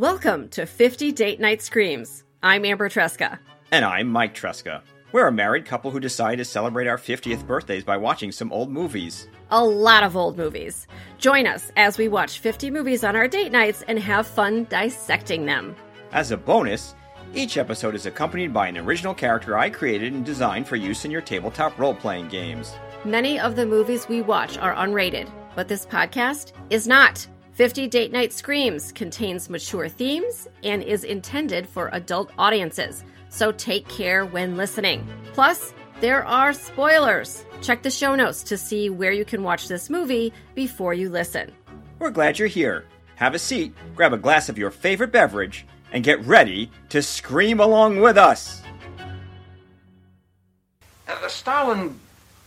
Welcome to 50 Date Night Screams. I'm Amber Tresca. And I'm Mike Tresca. We're a married couple who decide to celebrate our 50th birthdays by watching some old movies. A lot of old movies. Join us as we watch 50 movies on our date nights and have fun dissecting them. As a bonus, each episode is accompanied by an original character I created and designed for use in your tabletop role playing games. Many of the movies we watch are unrated, but this podcast is not. 50 Date Night Screams contains mature themes and is intended for adult audiences, so take care when listening. Plus, there are spoilers. Check the show notes to see where you can watch this movie before you listen. We're glad you're here. Have a seat, grab a glass of your favorite beverage, and get ready to scream along with us. Uh, Starlin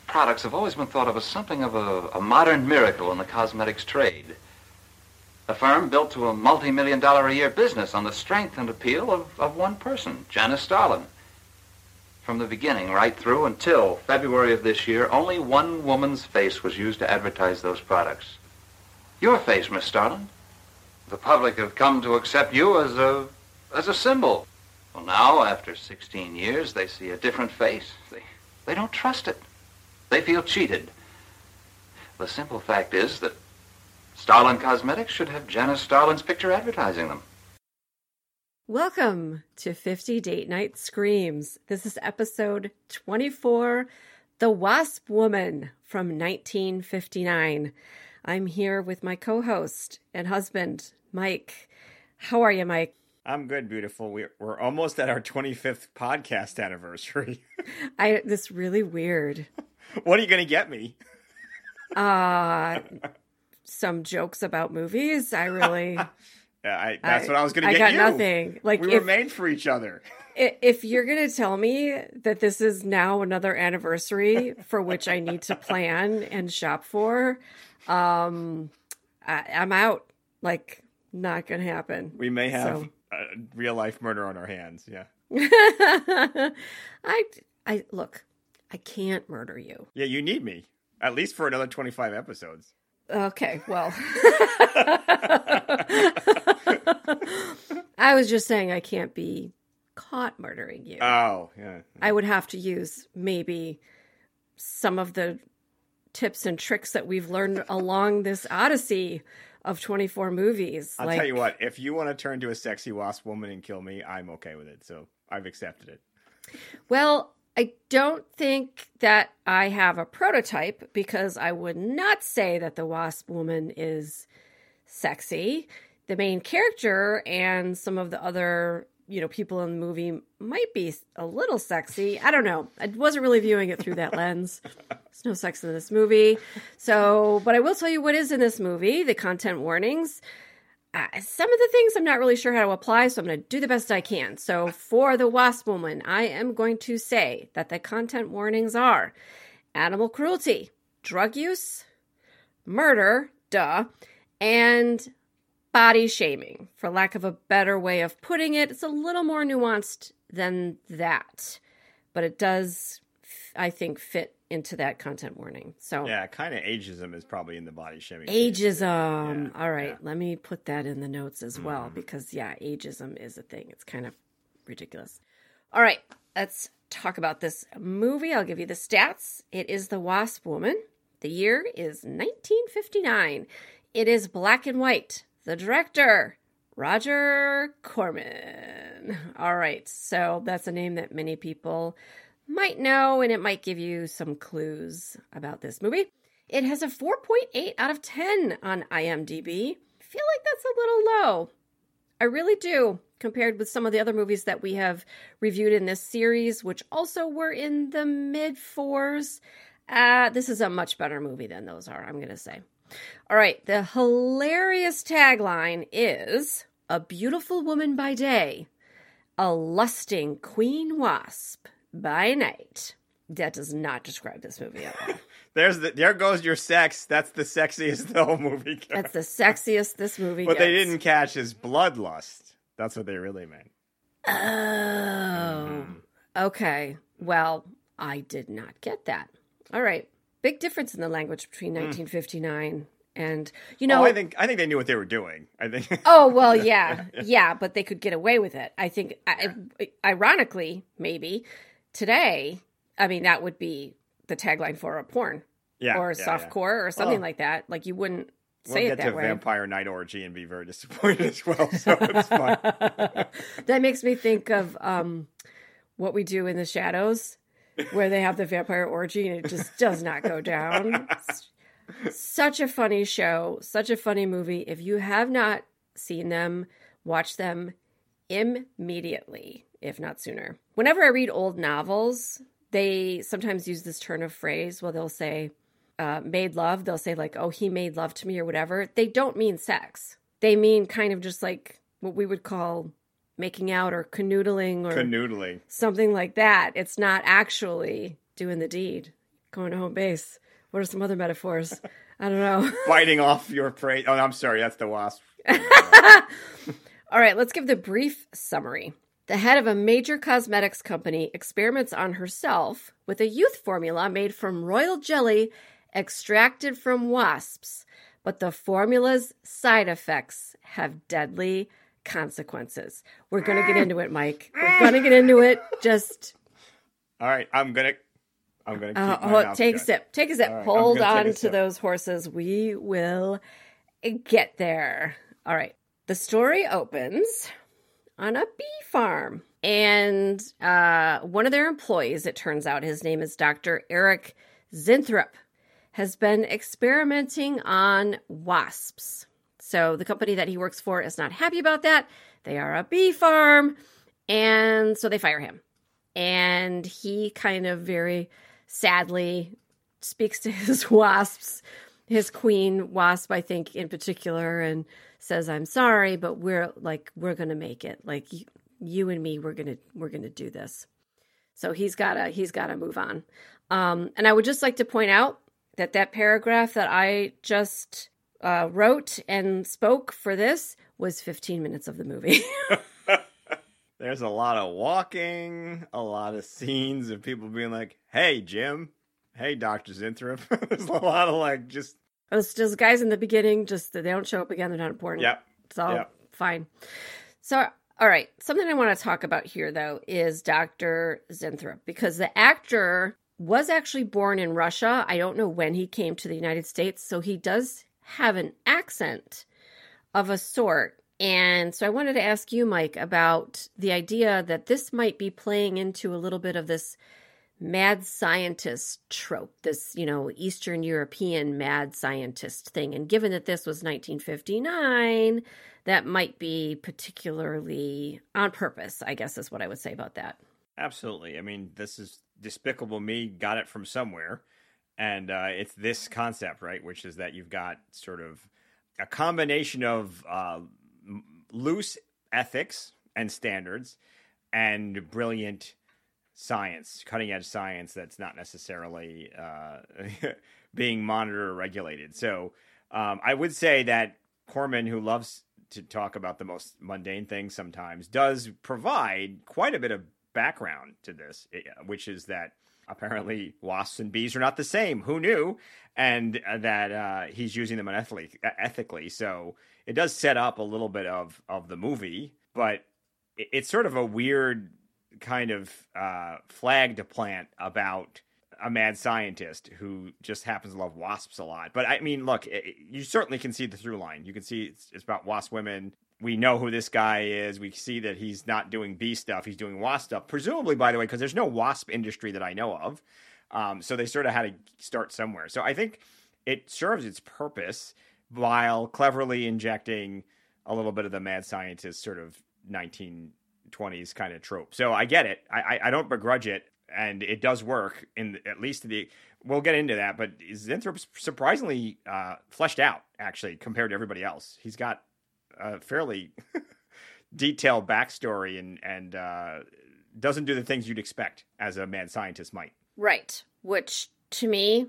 products have always been thought of as something of a, a modern miracle in the cosmetics trade. A firm built to a multi-million dollar a year business on the strength and appeal of, of one person, Janice Starlin. From the beginning right through until February of this year, only one woman's face was used to advertise those products. Your face, Miss Starlin. The public have come to accept you as a as a symbol. Well, now, after 16 years, they see a different face. They, they don't trust it. They feel cheated. The simple fact is that Starlin Cosmetics should have Janice Starlin's picture advertising them. Welcome to 50 Date Night Screams. This is episode 24 The Wasp Woman from 1959. I'm here with my co host and husband, Mike. How are you, Mike? I'm good, beautiful. We're, we're almost at our 25th podcast anniversary. I this really weird. what are you going to get me? Uh some jokes about movies. I really Yeah, I, that's I- what I was going to get. I got you. nothing. Like we if, were made for each other. if you're gonna tell me that this is now another anniversary for which I need to plan and shop for, um, I, I'm out. Like, not gonna happen. We may have So- a real life murder on our hands. Yeah. I, I look. I can't murder you. Yeah, you need me. At least for another 25 episodes. Okay, well. I was just saying I can't be caught murdering you. Oh, yeah. I would have to use maybe some of the tips and tricks that we've learned along this odyssey of 24 movies. I'll tell you what, if you want to turn to a sexy wasp woman and kill me, I'm okay with it. So I've accepted it. Well, I don't think that I have a prototype because I would not say that the Wasp Woman is sexy. The main character and some of the other, you know, people in the movie might be a little sexy. I don't know. I wasn't really viewing it through that lens. There's no sex in this movie. So, but I will tell you what is in this movie, the content warnings. Some of the things I'm not really sure how to apply, so I'm going to do the best I can. So, for the Wasp Woman, I am going to say that the content warnings are animal cruelty, drug use, murder, duh, and body shaming. For lack of a better way of putting it, it's a little more nuanced than that, but it does, I think, fit into that content warning. So, Yeah, kind of ageism is probably in the body shaming. Ageism. Yeah, All right, yeah. Let me put that in the notes as well mm-hmm. because yeah, ageism is a thing. It's kind of ridiculous. All right, let's talk about this movie. I'll give you the stats. It is The Wasp Woman. The year is 1959. It is black and white. The director, Roger Corman. All right, so that's a name that many people might know, and it might give you some clues about this movie. It has a 4.8 out of 10 on IMDb. I feel like that's a little low. I really do, compared with some of the other movies that we have reviewed in this series, which also were in the mid fours. Uh, this is a much better movie than those are, I'm going to say. All right, the hilarious tagline is A beautiful woman by day, a lusting queen wasp by night. That does not describe this movie at all. There's the, there goes your sex. That's the sexiest the whole movie. Gets. That's the sexiest this movie what gets. they didn't catch is bloodlust. That's what they really meant. Oh. Mm-hmm. Okay. Well, I did not get that. All right. Big difference in the language between hmm. 1959 And you oh, know, oh, I think I think they knew what they were doing. I think. oh well, yeah, yeah, but they could get away with it. I think, I, ironically, maybe today, I mean, that would be the tagline for a porn, yeah, or yeah, softcore, yeah. or something Well, like that. Like you wouldn't We'll say it that to way. Vampire Night Orgy and be very disappointed as well. So it's fine. that makes me think of um, what we do in the shadows, where they have the vampire orgy and it just does not go down. Such a funny show, such a funny movie. If you have not seen them, watch them immediately, if not sooner. Whenever I read old novels, they sometimes use this turn of phrase. Well, they'll say, uh, made love, they'll say, like, oh, he made love to me or whatever. They don't mean sex. They mean kind of just like what we would call making out or canoodling or Canoodling. something like that. It's not actually doing the deed, going to home base. What are some other metaphors? I don't know. Biting off your prey. Oh, I'm sorry. That's the wasp. All right, let's give the brief summary. The head of a major cosmetics company experiments on herself with a youth formula made from royal jelly extracted from wasps, but the formula's side effects have deadly consequences. We're going to get into it, Mike. We're going to get into it. Just All right. I'm gonna. I'm gonna. Keep uh, oh, take a sip. Take a sip. Right, Hold on to those horses. We will get there. All right. The story opens on a bee farm. And uh, one of their employees, it turns out, his name is Dr. Eric Zinthrop, has been experimenting on wasps. So the company that he works for is not happy about that. They are a bee farm. And so they fire him. And he kind of very sadly speaks to his wasps, his queen wasp, I think, in particular, and says, I'm sorry, but we're like, we're to make it. Like, you, and me, we're to, we're to do this. So he's got to, he's got to move on. Um, and I would just like to point out that that paragraph that I just uh, wrote and spoke for this was 15 minutes of the movie. There's a lot of walking, a lot of scenes of people being like, "Hey, Jim. Hey, Doctor Zinthrop." There's a lot of like just. Just guys in the beginning, just they don't show up again. They're not important. Yeah. It's all fine. So, all right. Something I want to talk about here, though, is Dr. Zinthrop, because the actor was actually born in Russia. I don't know when he came to the United States. So he does have an accent of a sort. And so I wanted to ask you, Mike, about the idea that this might be playing into a little bit of this mad scientist trope, this, you know, Eastern European mad scientist thing. And given that this was 1959, that might be particularly on purpose, I guess is what I would say about that. Absolutely. I mean, this is Despicable Me got it from somewhere. And uh, it's this concept, right? Which is that you've got sort of a combination of uh, loose ethics and standards and brilliant science, cutting edge science that's not necessarily uh, being monitored or regulated. So um, I would say that Corman, who loves to talk about the most mundane things sometimes, does provide quite a bit of background to this, eh, which is that apparently wasps and bees are not the same. Who knew? And uh, that uh, he's using them unethically. Ethically, so it does set up a little bit of of the movie, but it's sort of a weird kind of uh, flag to plant about a mad scientist who just happens to love wasps a lot. But I mean, look, it, you certainly can see the through line. You can see it's, it's about wasp women. We know who this guy is. We see that he's not doing bee stuff; he's doing wasp stuff. Presumably, by the way, because there's no wasp industry that I know of. Um, so they sort of had to start somewhere. So I think it serves its purpose while cleverly injecting a little bit of the mad scientist sort of 1920s kind of trope. So I get it. I, I, I don't begrudge it, and it does work in at least the. We'll get into that, but Zinthrop's surprisingly uh, fleshed out actually compared to everybody else. He's got a fairly detailed backstory and and uh, doesn't do the things you'd expect as a mad scientist might. Right. Which to me,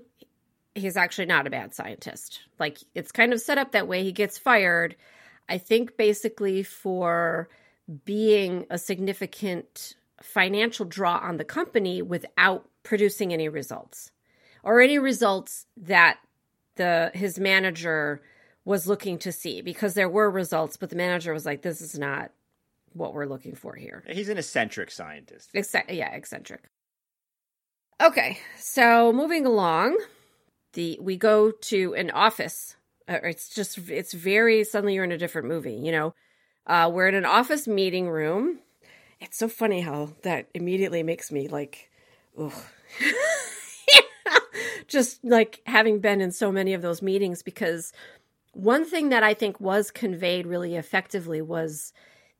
he's actually not a bad scientist. Like it's kind of set up that way. He gets fired, I think, basically for being a significant financial draw on the company without producing any results or any results that the his manager was looking to see because there were results, but the manager was like, "This is not what we're looking for here." He's an eccentric scientist. Exce- yeah, eccentric. Okay, so moving along, the we go to an office. Uh, it's just it's very suddenly you're in a different movie. You know, uh, we're in an office meeting room. It's so funny how that immediately makes me like, ugh. just like having been in so many of those meetings because one thing that I think was conveyed really effectively was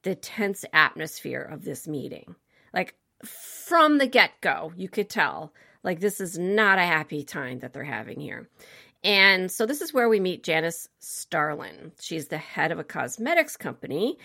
the tense atmosphere of this meeting. Like from the get go, you could tell, like, this is not a happy time that they're having here. And so this is where we meet Janice Starlin. She's the head of a cosmetics company.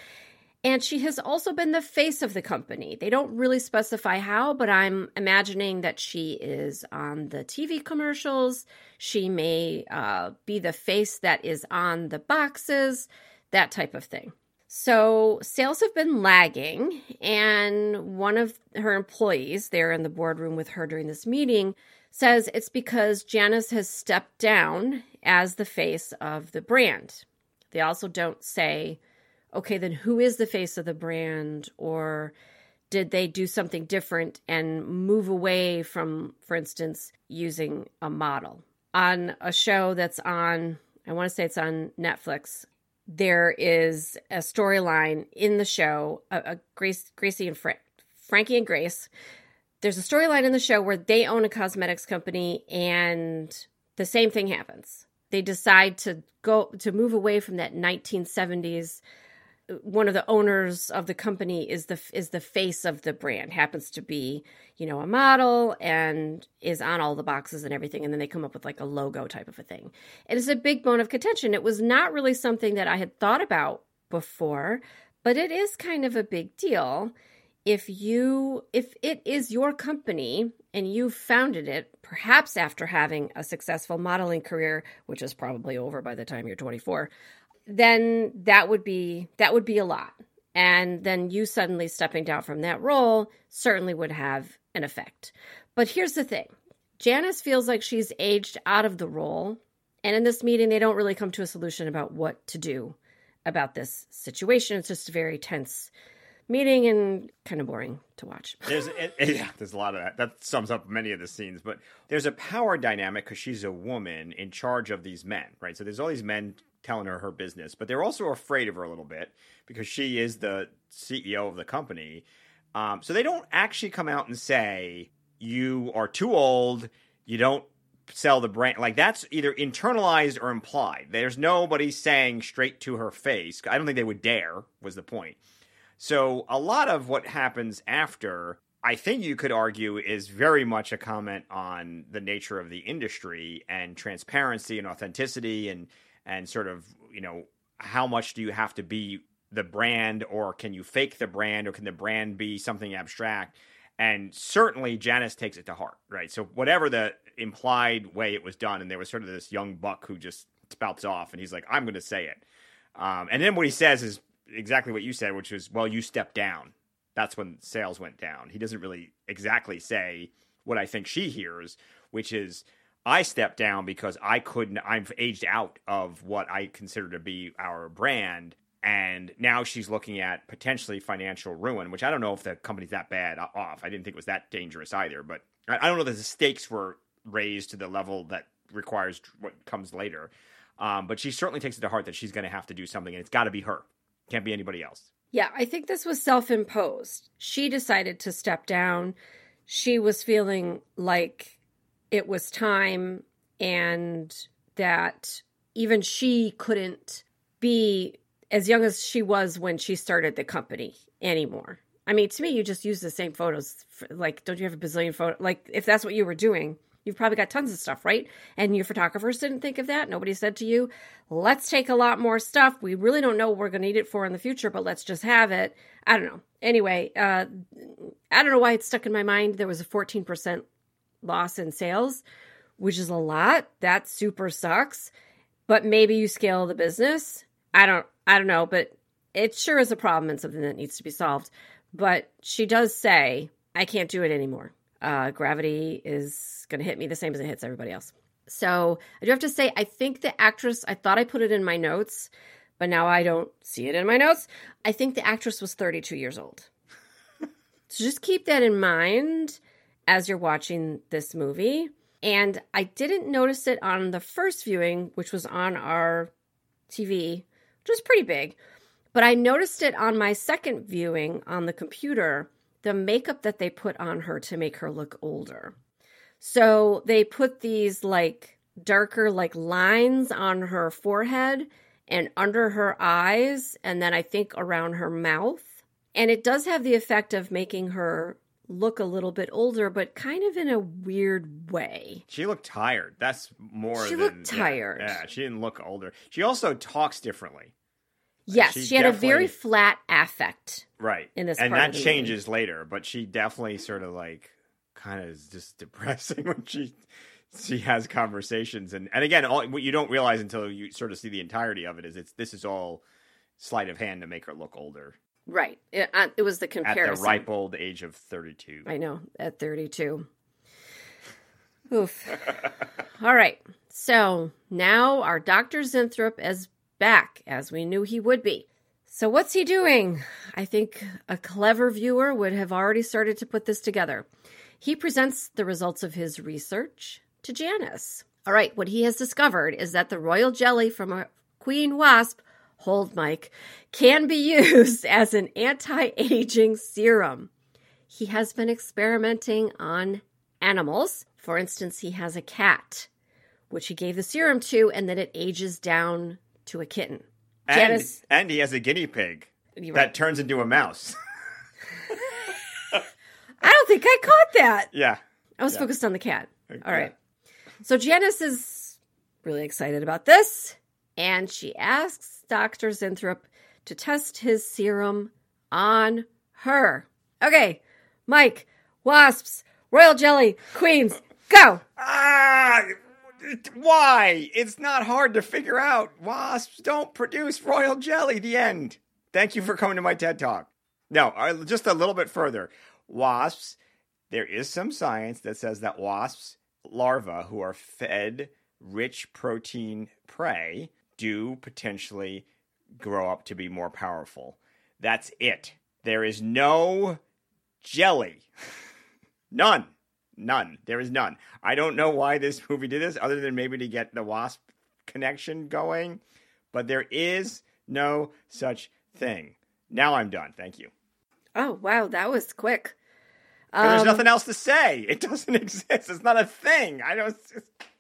And she has also been the face of the company. They don't really specify how, but I'm imagining that she is on the TV commercials. She may uh, be the face that is on the boxes, that type of thing. So sales have been lagging, and one of her employees there in the boardroom with her during this meeting says it's because Janice has stepped down as the face of the brand. They also don't say okay, then who is the face of the brand? Or did they do something different and move away from, for instance, using a model? On a show that's on, I want to say it's on Netflix, there is a storyline in the show, a, a Grace, Gracie and Fra- Frankie and Grace. There's a storyline in the show where they own a cosmetics company and the same thing happens. They decide to go to move away from that 1970s one of the owners of the company is the is the face of the brand happens to be you know a model and is on all the boxes and everything. And then they come up with like a logo type of a thing. It is a big bone of contention. It was not really something that i had thought about before but it is kind of a big deal if you if it is your company and you founded it perhaps after having a successful modeling career which is probably over by the time you're 24 then that would be that would be a lot. And then you suddenly stepping down from that role certainly would have an effect. But here's the thing. Janice feels like she's aged out of the role, and in this meeting they don't really come to a solution about what to do about this situation. It's just very tense meeting and kind of boring to watch. there's it, it, yeah, there's a lot of that. That sums up many of the scenes. But there's a power dynamic because she's a woman in charge of these men, right? So there's all these men telling her her business, but they're also afraid of her a little bit because she is the CEO of the company. Um, so they don't actually come out and say you are too old, you don't sell the brand. Like that's either internalized or implied. There's nobody saying straight to her face. I don't think they would dare. Was the point? So a lot of what happens after. I think you could argue is very much a comment on the nature of the industry and transparency and authenticity and and sort of you know how much do you have to be the brand or can you fake the brand or can the brand be something abstract and certainly Janice takes it to heart right so whatever the implied way it was done and there was sort of this young buck who just spouts off and he's like I'm going to say it um, and then what he says is exactly what you said which was, well you stepped down that's when sales went down he doesn't really exactly say what I think she hears which is I stepped down because I couldn't, I've aged out of what I consider to be our brand. And now she's looking at potentially financial ruin, which I don't know if the company's that bad off. I didn't think it was that dangerous either, but I don't know that the stakes were raised to the level that requires what comes later. Um, but she certainly takes it to heart that she's going to have to do something, and it's got to be her. Can't be anybody else. Yeah, I think this was self imposed. She decided to step down. She was feeling like it was time and that even she couldn't be as young as she was when she started the company anymore. I mean, to me, you just use the same photos. For, like, don't you have a bazillion photos? Like, if that's what you were doing, you've probably got tons of stuff, right? And your photographers didn't think of that. Nobody said to you, let's take a lot more stuff. We really don't know what we're going to need it for in the future, but let's just have it. I don't know. Anyway, uh, I don't know why it's stuck in my mind. There was a 14% loss in sales, which is a lot. That super sucks. But maybe you scale the business. I don't I don't know, but it sure is a problem and something that needs to be solved. But she does say, I can't do it anymore. Uh, gravity is going to hit me the same as it hits everybody else. So I do have to say, I think the actress, I thought I put it in my notes, but now I don't see it in my notes. I think the actress was 32 years old. so just keep that in mind as you're watching this movie. And I didn't notice it on the first viewing, which was on our TV, which was pretty big. But I noticed it on my second viewing on the computer, the makeup that they put on her to make her look older. So they put these like darker like lines on her forehead and under her eyes and then I think around her mouth. And it does have the effect of making her look a little bit older, but kind of in a weird way. She looked tired. That's more. She than, looked yeah, tired. Yeah, she didn't look older. She also talks differently. Yes, she she, had a very flat affect. Right. In this and that the movie. changes later, but she definitely sort of like kind of is just depressing when she she has conversations and and again, all what you don't realize until you sort of see the entirety of it is it's this is all sleight of hand to make her look older Right. It, uh, it was the at comparison. the ripe old age of 32. I know, at 32. Oof. All right. So now our Dr. Zinthrop is back, as we knew he would be. So what's he doing? I think a clever viewer would have already started to put this together. He presents the results of his research to Janice. All right, what he has discovered is that the royal jelly from a queen wasp, hold Mike, can be used as an anti aging serum. He has been experimenting on animals. For instance, he has a cat, which he gave the serum to, and then it ages down to a kitten. And, Janice- and he has a guinea pig that right. turns into a mouse. I don't think I caught that. yeah. I was Yeah. focused on the cat. All Yeah. right. So Janice is really excited about this, and she asks Dr. Zinthrop to test his serum on her. Okay, Mike, wasps, royal jelly, queens, go! Ah, why? It's not hard to figure out. Wasps don't produce royal jelly. The end. Thank you for coming to my TED Talk. No, just a little bit further. Wasps, there is some science that says that wasps, larvae who are fed rich protein prey, do potentially grow up to be more powerful. That's it. There is no jelly. None. None. There is none. I don't know why this movie did this, other than maybe to get the wasp connection going, but there is no such thing. Now I'm done. Thank you. Oh, wow, that was quick. There's Um, nothing else to say. It doesn't exist. It's not a thing. I don't.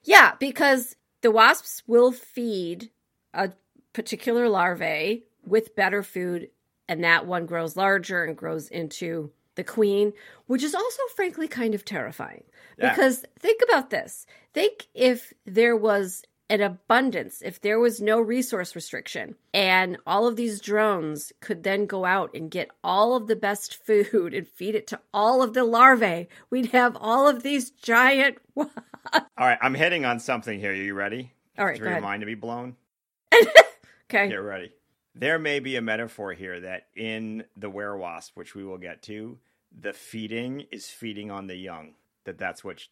Yeah, because the wasps will feed a particular larvae with better food, and that one grows larger and grows into the queen, which is also, frankly, kind of terrifying. Yeah. Because think about this think if there was an abundance, if there was no resource restriction, and all of these drones could then go out and get all of the best food and feed it to all of the larvae, we'd have all of these giant. All right, I'm hitting on something here. Are you ready? All right, go your mind to be blown? Okay. Get ready. There may be a metaphor here that in the werewasp, which we will get to, the feeding is feeding on the young. That that's what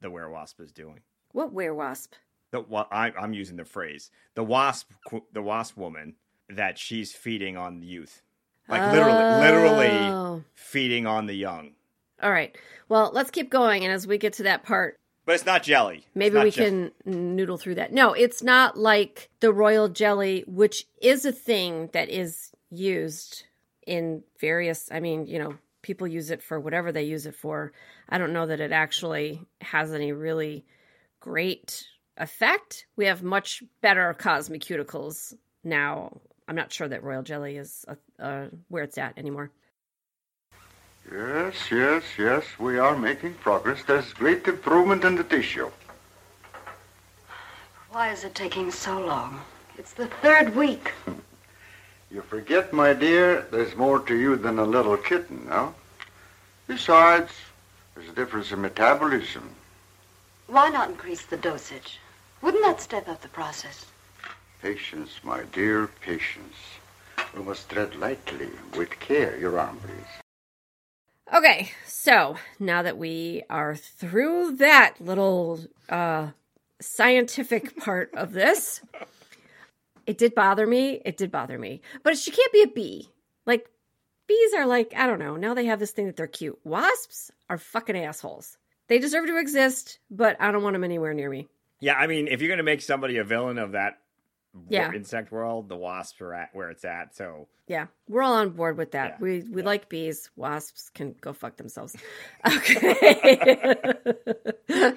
the werewasp is doing. What werewasp? The, well, I, I'm using the phrase the wasp, the wasp woman that she's feeding on the youth, like literally, literally Oh. feeding on the young. All right. Well, let's keep going. And as we get to that part, But it's not jelly. Maybe not we je- can noodle through that. No, it's not like the royal jelly, which is a thing that is used in various, I mean, you know, people use it for whatever they use it for. I don't know that it actually has any really great effect. We have much better cosmeceuticals now. I'm not sure that royal jelly is uh, uh, where it's at anymore. Yes, yes, yes, we are making progress. There's great improvement in the tissue. Why is it taking so long? It's the third week. You forget, my dear, there's more to you than a little kitten, no? Besides, there's a difference in metabolism. Why not increase the dosage? Wouldn't that step up the process? Patience, my dear, patience. We must tread lightly, with care, your arm, please. Okay, so now that we are through that little uh scientific part of this. It did bother me. It did bother me. But she can't be a bee. Like, bees are like, I don't know. Now they have this thing that they're cute. Wasps are fucking assholes. They deserve to exist, but I don't want them anywhere near me. Yeah, I mean, if you're going to make somebody a villain of that Yeah. insect world, the wasps are at where it's at. So Yeah, we're all on board with that. Yeah, we we yeah. like bees. Wasps can go fuck themselves. Okay.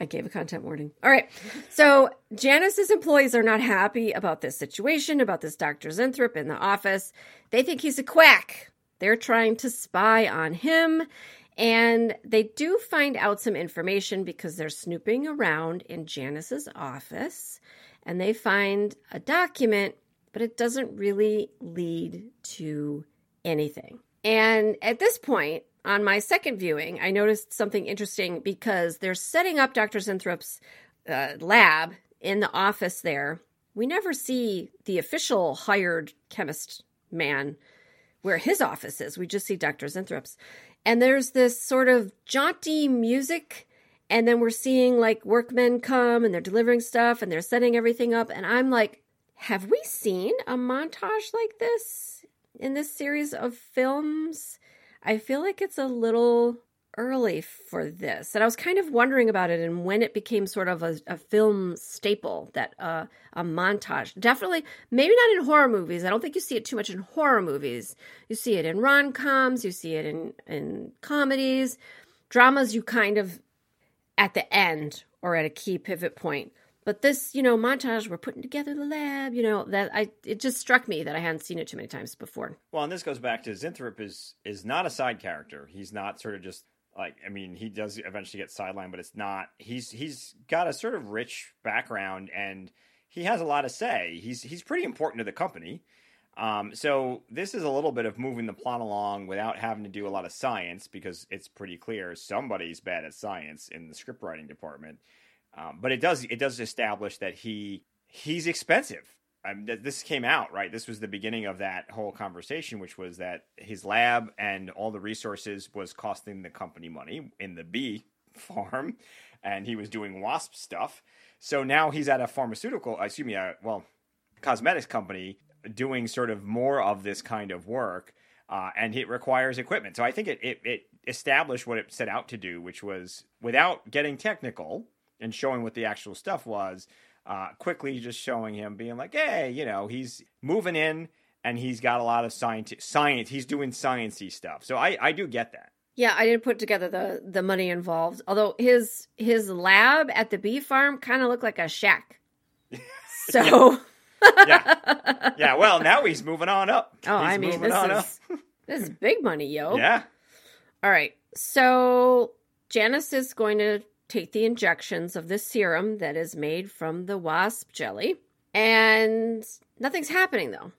I gave a content warning. All right. So Janice's employees are not happy about this situation, about this Dr. Zinthrop in the office. They think he's a quack. They're trying to spy on him. And they do find out some information because they're snooping around in Janice's office and they find a document, but it doesn't really lead to anything. And at this point, on my second viewing, I noticed something interesting because they're setting up Dr. Zinthrop's uh, lab in the office there. We never see the official hired chemist man where his office is. We just see Dr. Zinthrop's. And there's this sort of jaunty music. And then we're seeing like workmen come and they're delivering stuff and they're setting everything up. And I'm like, have we seen a montage like this in this series of films? I feel like it's a little early for this. And I was kind of wondering about it and when it became sort of a, a film staple that uh, a montage. Definitely, maybe not in horror movies. I don't think you see it too much in horror movies. You see it in rom coms, you see it in, in comedies. Dramas, you kind of at the end or at a key pivot point. But this, you know, montage, we're putting together the lab, you know, that I it just struck me that I hadn't seen it too many times before. Well, and this goes back to Zinthrop is is not a side character. He's not sort of just like I mean, he does eventually get sidelined, but it's not. He's he's got a sort of rich background and he has a lot to say. He's he's pretty important to the company. Um, so this is a little bit of moving the plot along without having to do a lot of science because it's pretty clear somebody's bad at science in the script writing department. Um, but it does it does establish that he he's expensive. I mean, th- this came out right. This was the beginning of that whole conversation, which was that his lab and all the resources was costing the company money in the bee farm, and he was doing wasp stuff. So now he's at a pharmaceutical, uh, excuse me, a, well, cosmetics company doing sort of more of this kind of work, uh, and it requires equipment. So I think it, it it established what it set out to do, which was without getting technical and showing what the actual stuff was uh, quickly just showing him being like, hey, you know, he's moving in and he's got a lot of science. Science. He's doing sciencey stuff. So I, I do get that. Yeah, I didn't put together the the money involved. Although his his lab at the bee farm kind of looked like a shack. So Yeah. Yeah. Well, now he's moving on up. Oh, He's I mean, moving this on is this is big money, yo. Yeah. All right. So Janice is going to take the injections of this serum that is made from the wasp jelly, and nothing's happening though.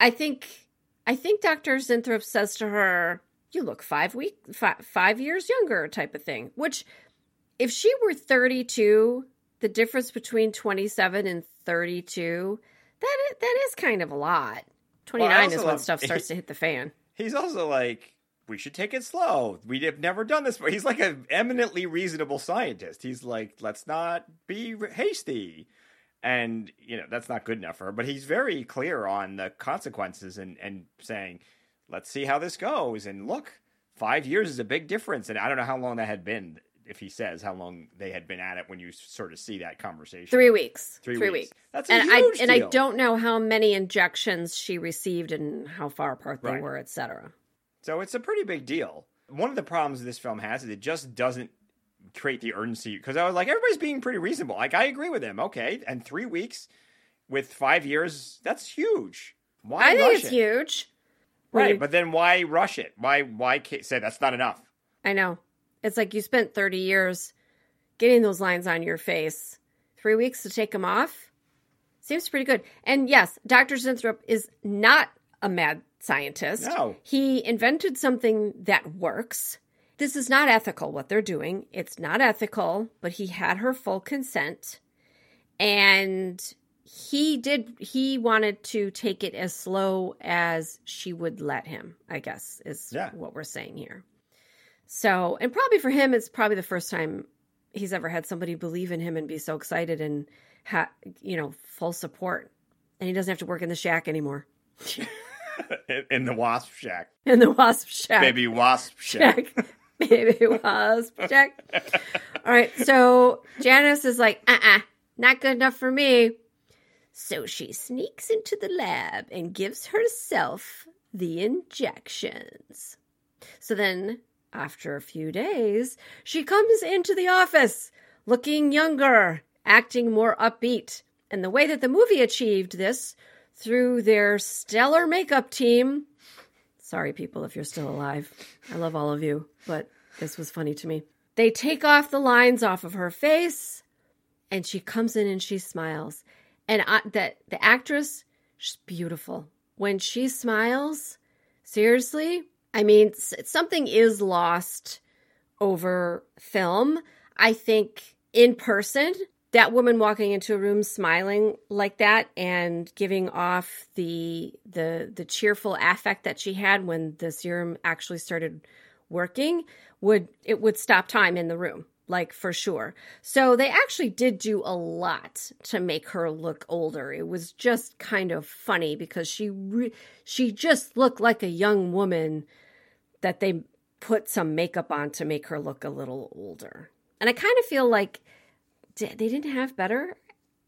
I think I think Dr. Zinthrop says to her, "You look five week five, five years younger," type of thing. Which, if she were thirty two, the difference between twenty seven and thirty two, that is, that is kind of a lot. Twenty nine also is when love- stuff starts to hit the fan. He's also like, we should take it slow. We have never done this before. He's like an eminently reasonable scientist. He's like, let's not be hasty. And, you know, that's not good enough for her. But he's very clear on the consequences and, and saying, let's see how this goes. And look, five years is a big difference. And I don't know how long that had been, if he says how long they had been at it when you sort of see that conversation. Three weeks. Three Three, weeks. weeks. That's a and I huge and I don't know how many injections she received and how far apart they Right. were, etc. So it's a pretty big deal. One of the problems this film has is it just doesn't create the urgency because I was like, everybody's being pretty reasonable. Like I agree with him. Okay, and three weeks with five years, that's huge. Why I think it's it? huge. Right? But then why rush it? Why why say that's not enough? I know. It's like you spent 30 years getting those lines on your face. Three weeks to take them off? Seems pretty good. And yes, Dr. Zinthrop is not a mad scientist. No. He invented something that works. This is not ethical what they're doing. It's not ethical, but he had her full consent. And he did he wanted to take it as slow as she would let him, I guess is Yeah. what we're saying here. So, and probably for him, it's probably the first time he's ever had somebody believe in him and be so excited and ha- you know full support, and he doesn't have to work in the shack anymore. In- the wasp shack, In the wasp shack, baby wasp shack. shack. Baby wasp shack. All right, so Janice is like, uh uh not good enough for me. So she sneaks into the lab and gives herself the injections. So then, after a few days, she comes into the office looking younger, acting more upbeat. And the way that the movie achieved this through their stellar makeup team Sorry, people, if you're still alive. I love all of you, but this was funny to me. They take off the lines off of her face, and she comes in and she smiles. And I, that the actress, she's beautiful. When she smiles, seriously, I mean, something is lost over film. I think in person, that woman walking into a room smiling like that and giving off the the the cheerful affect that she had when the serum actually started working would it would stop time in the room like for sure so they actually did do a lot to make her look older it was just kind of funny because she re- she just looked like a young woman that they put some makeup on to make her look a little older and i kind of feel like they didn't have better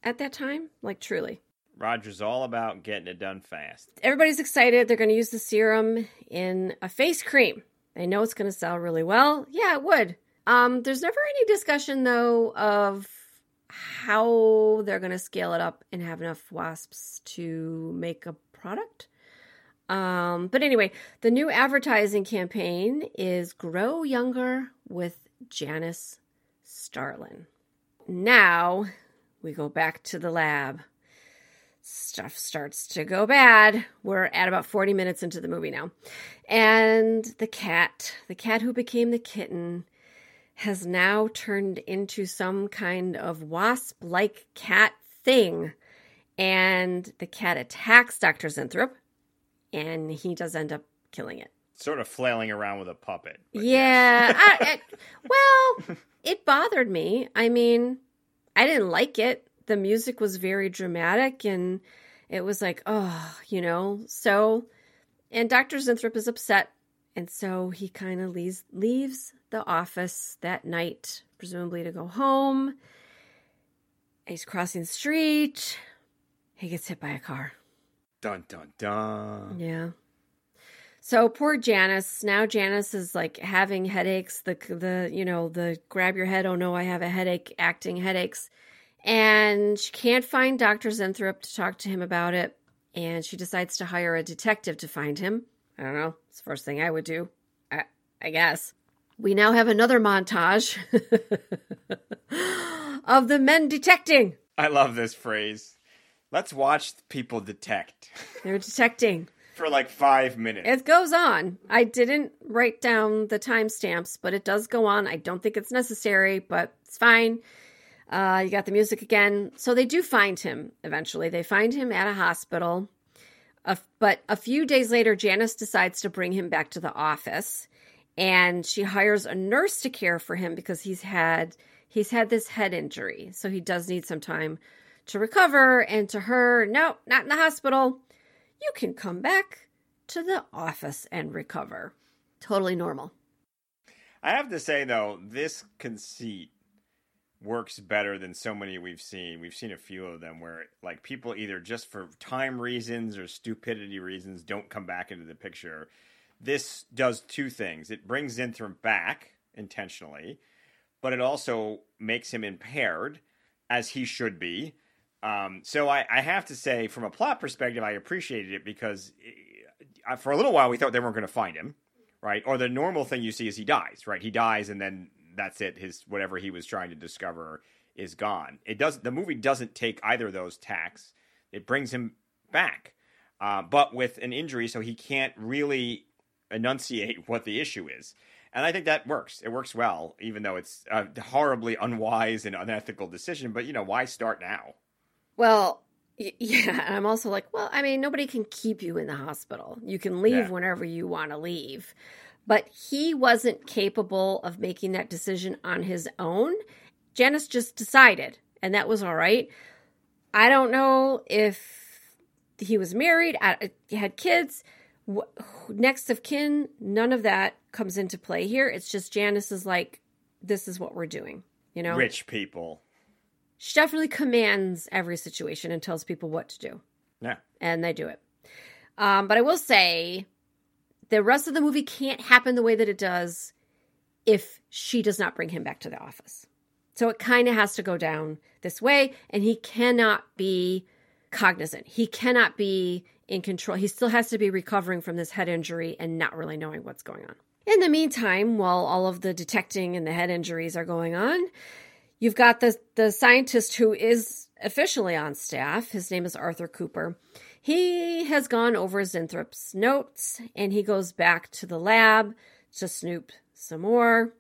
at that time like truly Roger's all about getting it done fast. everybody's excited. They're going to use the serum in a face cream. They know it's going to sell really well. Yeah, it would. Um, there's never any discussion though of how they're going to scale it up and have enough wasps to make a product. Um, but anyway, the new advertising campaign is Grow Younger with Janice Starlin. Now we go back to the lab stuff starts to go bad. We're at about 40 minutes into the movie now. And the cat, the cat who became the kitten, has now turned into some kind of wasp like cat thing. And the cat attacks Dr. Zinthrop, and he does end up killing it. Sort of flailing around with a puppet. Yeah. I, I, well, it bothered me. I mean, I didn't like it. The music was very dramatic and it was like, oh, you know. So, and Dr. Zinthrop is upset. And so he kind of leaves, leaves the office that night, presumably to go home. He's crossing the street. He gets hit by a car. Dun dun dun. Yeah. So poor Janice. Now Janice is like having headaches. The the you know the grab your head. Oh no, I have a headache. Acting headaches, and she can't find Doctor Zinthrop to talk to him about it. And she decides to hire a detective to find him. I don't know. It's the first thing I would do. I I guess. We now have another montage of the men detecting. I love this phrase. Let's watch people detect They're detecting. for like five minutes. It goes on. I didn't write down the timestamps, but it does go on. I don't think it's necessary, but it's fine. Uh, you got the music again. So they do find him eventually. They find him at a hospital. A- but a few days later, Janice decides to bring him back to the office, and she hires a nurse to care for him because he's had he's had this head injury, so he does need some time to recover. And to her, no, not in the hospital. You can come back to the office and recover. Totally normal. I have to say though, this conceit works better than so many we've seen. We've seen a few of them where like people either just for time reasons or stupidity reasons don't come back into the picture. This does two things. It brings Zinthrop back intentionally, but it also makes him impaired as he should be. Um, so I, I have to say, from a plot perspective, I appreciated it because eh, for a little while we thought they weren't going to find him right? Or the normal thing you see is he dies, right? He dies and then that's it. His whatever he was trying to discover is gone. It does the movie doesn't take either of those tacks. It brings him back, uh, but with an injury, so he can't really enunciate what the issue is. And I think that works. It works well, even though it's a horribly unwise and unethical decision. But you know, why start now? Well, y- yeah. And I'm also like, well, I mean, nobody can keep you in the hospital. You can leave Yeah. whenever you want to leave. But he wasn't capable of making that decision on his own. Janice just decided, and that was all right. I don't know if he was married, uh, had kids, next of kin. None of that comes into play here. It's just Janice is like, this is what we're doing. You know, rich people. She definitely commands every situation and tells people what to do. Yeah, and they do it. Um, but I will say, the rest of the movie can't happen the way that it does if she does not bring him back to the office. So it kind of has to go down this way, and he cannot be cognizant. He cannot be in control. He still has to be recovering from this head injury and not really knowing what's going on. In the meantime, while all of the detecting and the head injuries are going on, you've got the, the scientist who is officially on staff. His name is Arthur Cooper. He has gone over Zinthrop's notes and he goes back to the lab to snoop some more.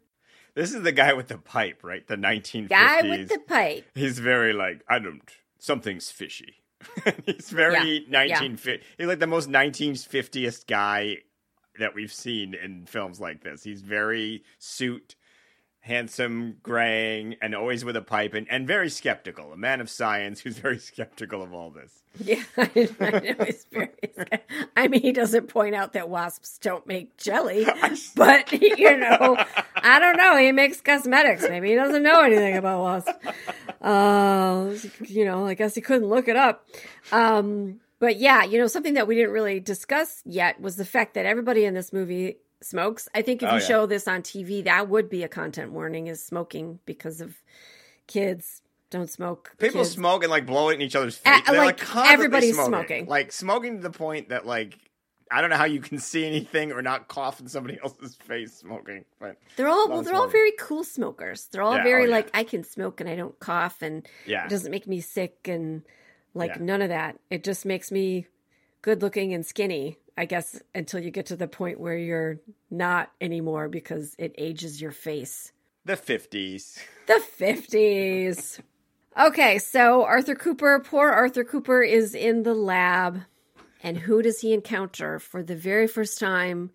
This is the guy with the pipe, right? The 1950s. Guy with the pipe. He's very like, I don't, something's fishy. he's very yeah, 1950. Yeah. He's like the most 1950th guy that we've seen in films like this. He's very suit, handsome, graying, and always with a pipe, and, and very skeptical. A man of science who's very skeptical of all this. Yeah, I, I know he's very. I mean, he doesn't point out that wasps don't make jelly, but you know, I don't know. He makes cosmetics. Maybe he doesn't know anything about wasps. Uh, you know, I guess he couldn't look it up. Um, but yeah, you know, something that we didn't really discuss yet was the fact that everybody in this movie smokes. I think if oh, you yeah. show this on TV, that would be a content warning is smoking because of kids don't smoke. People kids. smoke and like blow it in each other's face. Like, like everybody's smoking. smoking. Like smoking to the point that like I don't know how you can see anything or not cough in somebody else's face smoking. But they're all well, they're smoking. all very cool smokers. They're all yeah, oh, very oh, yeah. like I can smoke and I don't cough and yeah. it doesn't make me sick and like none of that. It just makes me good looking and skinny I guess until you get to the point where you're not anymore because it ages your face. The 50s. The 50s. okay, so Arthur Cooper, poor Arthur Cooper is in the lab. And who does he encounter? For the very first time,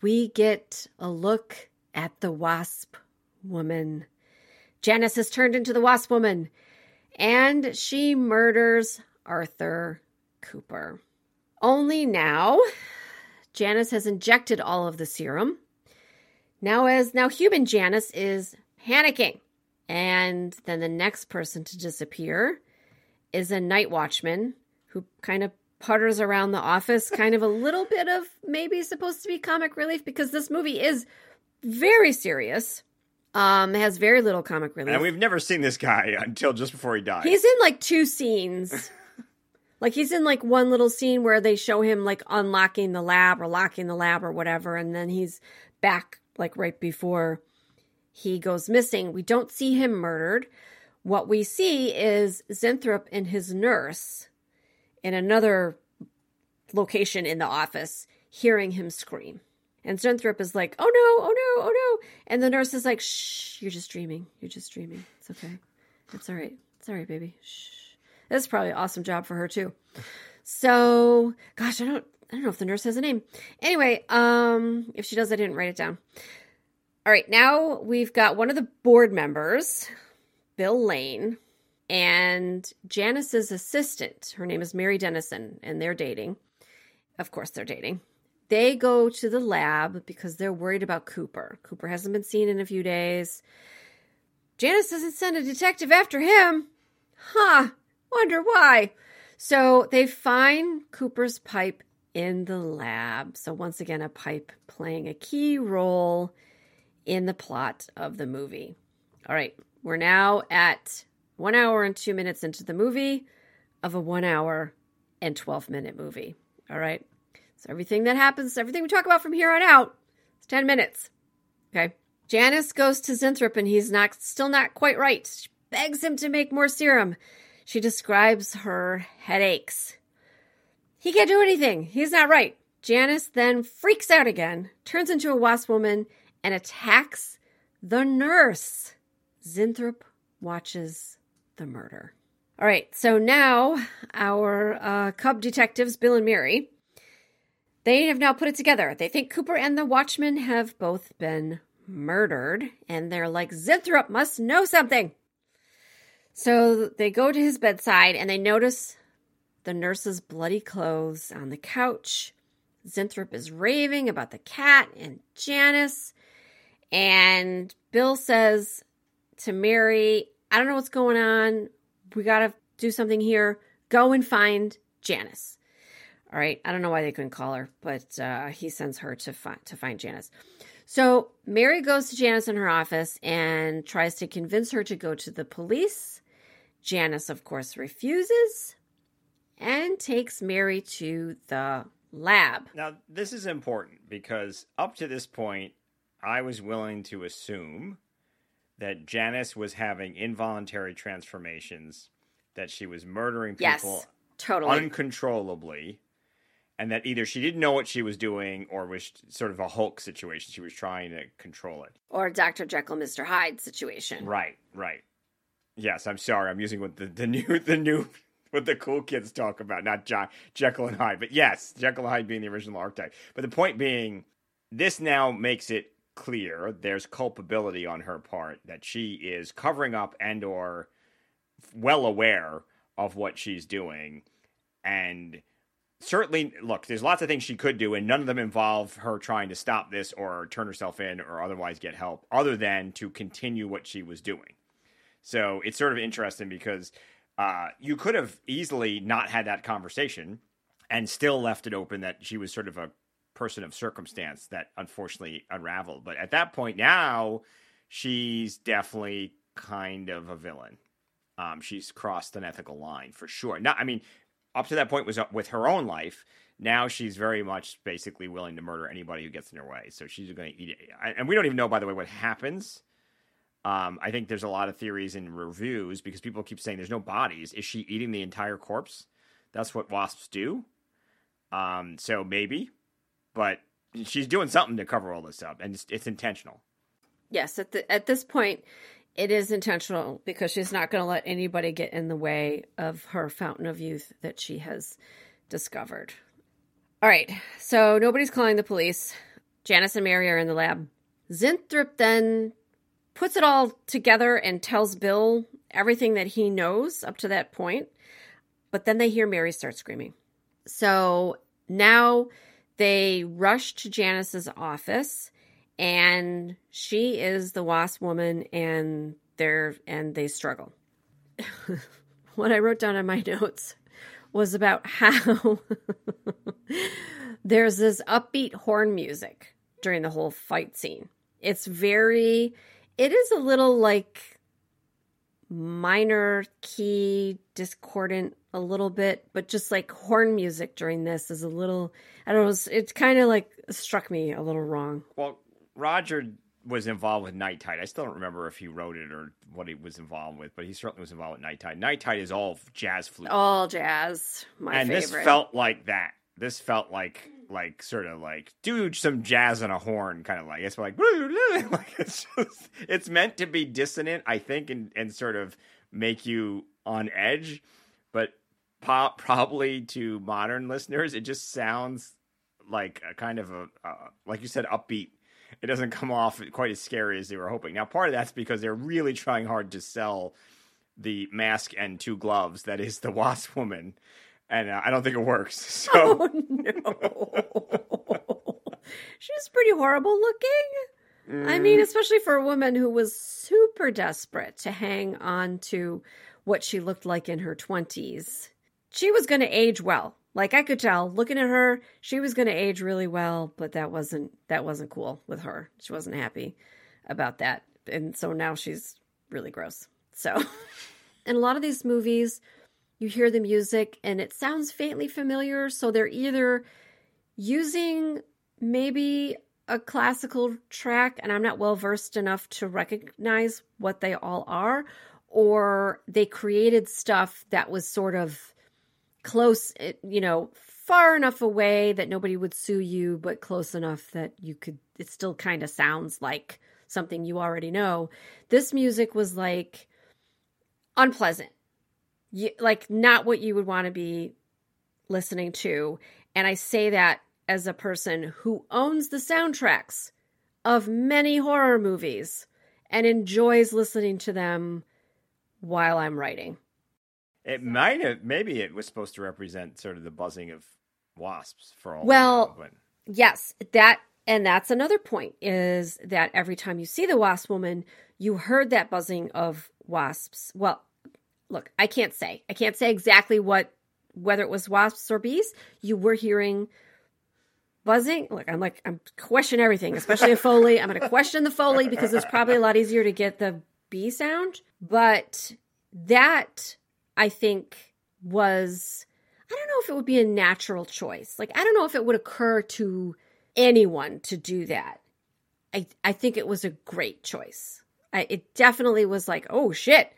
we get a look at the wasp woman. Janice has turned into the wasp woman, and she murders Arthur Cooper. Only now, Janice has injected all of the serum. Now, as now human Janice is panicking. And then the next person to disappear is a night watchman who kind of putters around the office, kind of a little bit of maybe supposed to be comic relief because this movie is very serious. Um, has very little comic relief. And we've never seen this guy until just before he died. He's in like two scenes. Like he's in like one little scene where they show him like unlocking the lab or locking the lab or whatever, and then he's back like right before he goes missing. We don't see him murdered. What we see is Zinthrop and his nurse in another location in the office hearing him scream. And Zinthrop is like, oh no, oh no, oh no. And the nurse is like, shh, you're just dreaming. You're just dreaming. It's okay. It's all right. It's all right, baby. Shh. That's probably an awesome job for her too. So, gosh, I don't I don't know if the nurse has a name. Anyway, um if she does I didn't write it down. All right, now we've got one of the board members, Bill Lane, and Janice's assistant. Her name is Mary Dennison, and they're dating. Of course, they're dating. They go to the lab because they're worried about Cooper. Cooper hasn't been seen in a few days. Janice doesn't send a detective after him. Huh. Wonder why. So they find Cooper's pipe in the lab. So once again, a pipe playing a key role in the plot of the movie. All right, we're now at one hour and two minutes into the movie of a one hour and 12 minute movie. All right. So everything that happens, everything we talk about from here on out, it's 10 minutes. Okay. Janice goes to Zinthrop and he's not still not quite right. She begs him to make more serum. She describes her headaches. He can't do anything. He's not right. Janice then freaks out again, turns into a wasp woman, and attacks the nurse. Zinthrop watches the murder. All right, so now our uh, cub detectives, Bill and Mary, they have now put it together. They think Cooper and the Watchman have both been murdered, and they're like, Zinthrop must know something. So they go to his bedside and they notice the nurse's bloody clothes on the couch. Zinthrop is raving about the cat and Janice. And Bill says to Mary, I don't know what's going on. We got to do something here. Go and find Janice. All right. I don't know why they couldn't call her, but uh, he sends her to, fi- to find Janice. So Mary goes to Janice in her office and tries to convince her to go to the police. Janice, of course, refuses and takes Mary to the lab. Now, this is important because up to this point, I was willing to assume that Janice was having involuntary transformations, that she was murdering people Yes, totally. uncontrollably, and that either she didn't know what she was doing or was sort of a Hulk situation. She was trying to control it. or Dr. Jekyll, Mr. Hyde situation. Right, right. Yes, I'm sorry. I'm using what the, the new the new what the cool kids talk about, not jo- Jekyll and Hyde. But yes, Jekyll and Hyde being the original archetype. But the point being, this now makes it clear there's culpability on her part that she is covering up and or well aware of what she's doing and certainly look there's lots of things she could do and none of them involve her trying to stop this or turn herself in or otherwise get help other than to continue what she was doing so it's sort of interesting because uh, you could have easily not had that conversation and still left it open that she was sort of a person of circumstance that unfortunately unraveled. But at that point now, she's definitely kind of a villain. Um, she's crossed an ethical line for sure. Not, I mean, up to that point was with her own life. Now she's very much basically willing to murder anybody who gets in her way. So she's going to eat it. And we don't even know, by the way, what happens. Um, I think there's a lot of theories and reviews because people keep saying there's no bodies. Is she eating the entire corpse? That's what wasps do. Um, so maybe, but she's doing something to cover all this up, and it's, it's intentional. Yes, at the, at this point, it is intentional because she's not going to let anybody get in the way of her fountain of youth that she has discovered. All right, so nobody's calling the police. Janice and Mary are in the lab. Zinthrop then puts it all together and tells Bill everything that he knows up to that point. But then they hear Mary start screaming. So now they rush to Janice's office and she is the wasp woman and they're and they struggle. what I wrote down in my notes was about how there's this upbeat horn music during the whole fight scene. It's very it is a little like minor key discordant a little bit but just like horn music during this is a little i don't know it's, it's kind of like struck me a little wrong Well, Roger was involved with Night Tide. I still don't remember if he wrote it or what he was involved with, but he certainly was involved with Night Tide. Night Tide is all jazz flute. all jazz my and favorite this felt like that. This felt like like sort of like do some jazz on a horn kind of like it's like, like it's just it's meant to be dissonant I think and and sort of make you on edge but probably to modern listeners it just sounds like a kind of a uh, like you said upbeat. It doesn't come off quite as scary as they were hoping. Now part of that's because they're really trying hard to sell the mask and two gloves that is the wasp woman and uh, I don't think it works. So. Oh no. She's pretty horrible looking. I mean especially for a woman who was super desperate to hang on to what she looked like in her 20s she was going to age well. Like i could tell looking at her she was going to age really well but that wasn't that wasn't cool with her. She wasn't happy about that. And so now she's really gross. So in a lot of these movies you hear the music and it sounds faintly familiar. So they're either using maybe a classical track and I'm not well versed enough to recognize what they all are or they created stuff that was sort of close eh, you know far enough away that nobody would sue you but close enough that you could it still kind of sounds like something you already know. This music was like unpleasant you, like not what you would want to be listening to and I say that as a person who owns the soundtracks of many horror movies and enjoys listening to them while I'm writing. It might have, maybe it was supposed to represent sort of the buzzing of wasps for all. Well, Yes, that and that's another point is that every time you see the wasp woman, you heard that buzzing of wasps. Well, look, I can't say. I can't say exactly what whether it was wasps or bees. You were hearing buzzing. Look, I'm like I'm questioning everything, especially a foley. I'm going to question the foley because it's probably a lot easier to get the bee sound, but that I think was I don't know if it would be a natural choice. Like I don't know if it would occur to anyone to do that. I I think it was a great choice. I, it definitely was like, oh shit,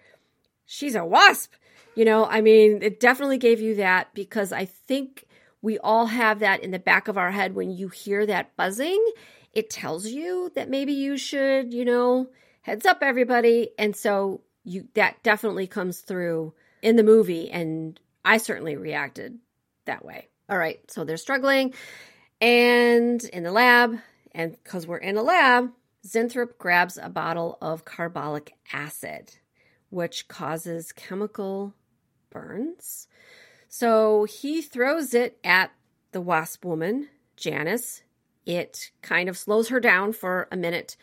she's a wasp. You know, I mean, it definitely gave you that because I think we all have that in the back of our head when you hear that buzzing. It tells you that maybe you should, you know, heads up everybody. And so you that definitely comes through in the movie and I certainly reacted that way. All right, so they're struggling and in the lab and cuz we're in a lab, Zinthrop grabs a bottle of carbolic acid which causes chemical burns. So he throws it at the wasp woman, Janice. It kind of slows her down for a minute.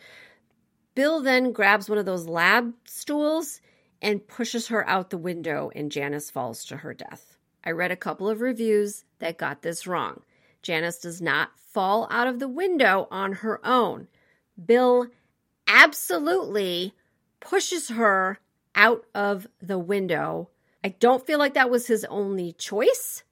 Bill then grabs one of those lab stools and pushes her out the window, and Janice falls to her death. I read a couple of reviews that got this wrong. Janice does not fall out of the window on her own. Bill absolutely pushes her out of the window. I don't feel like that was his only choice.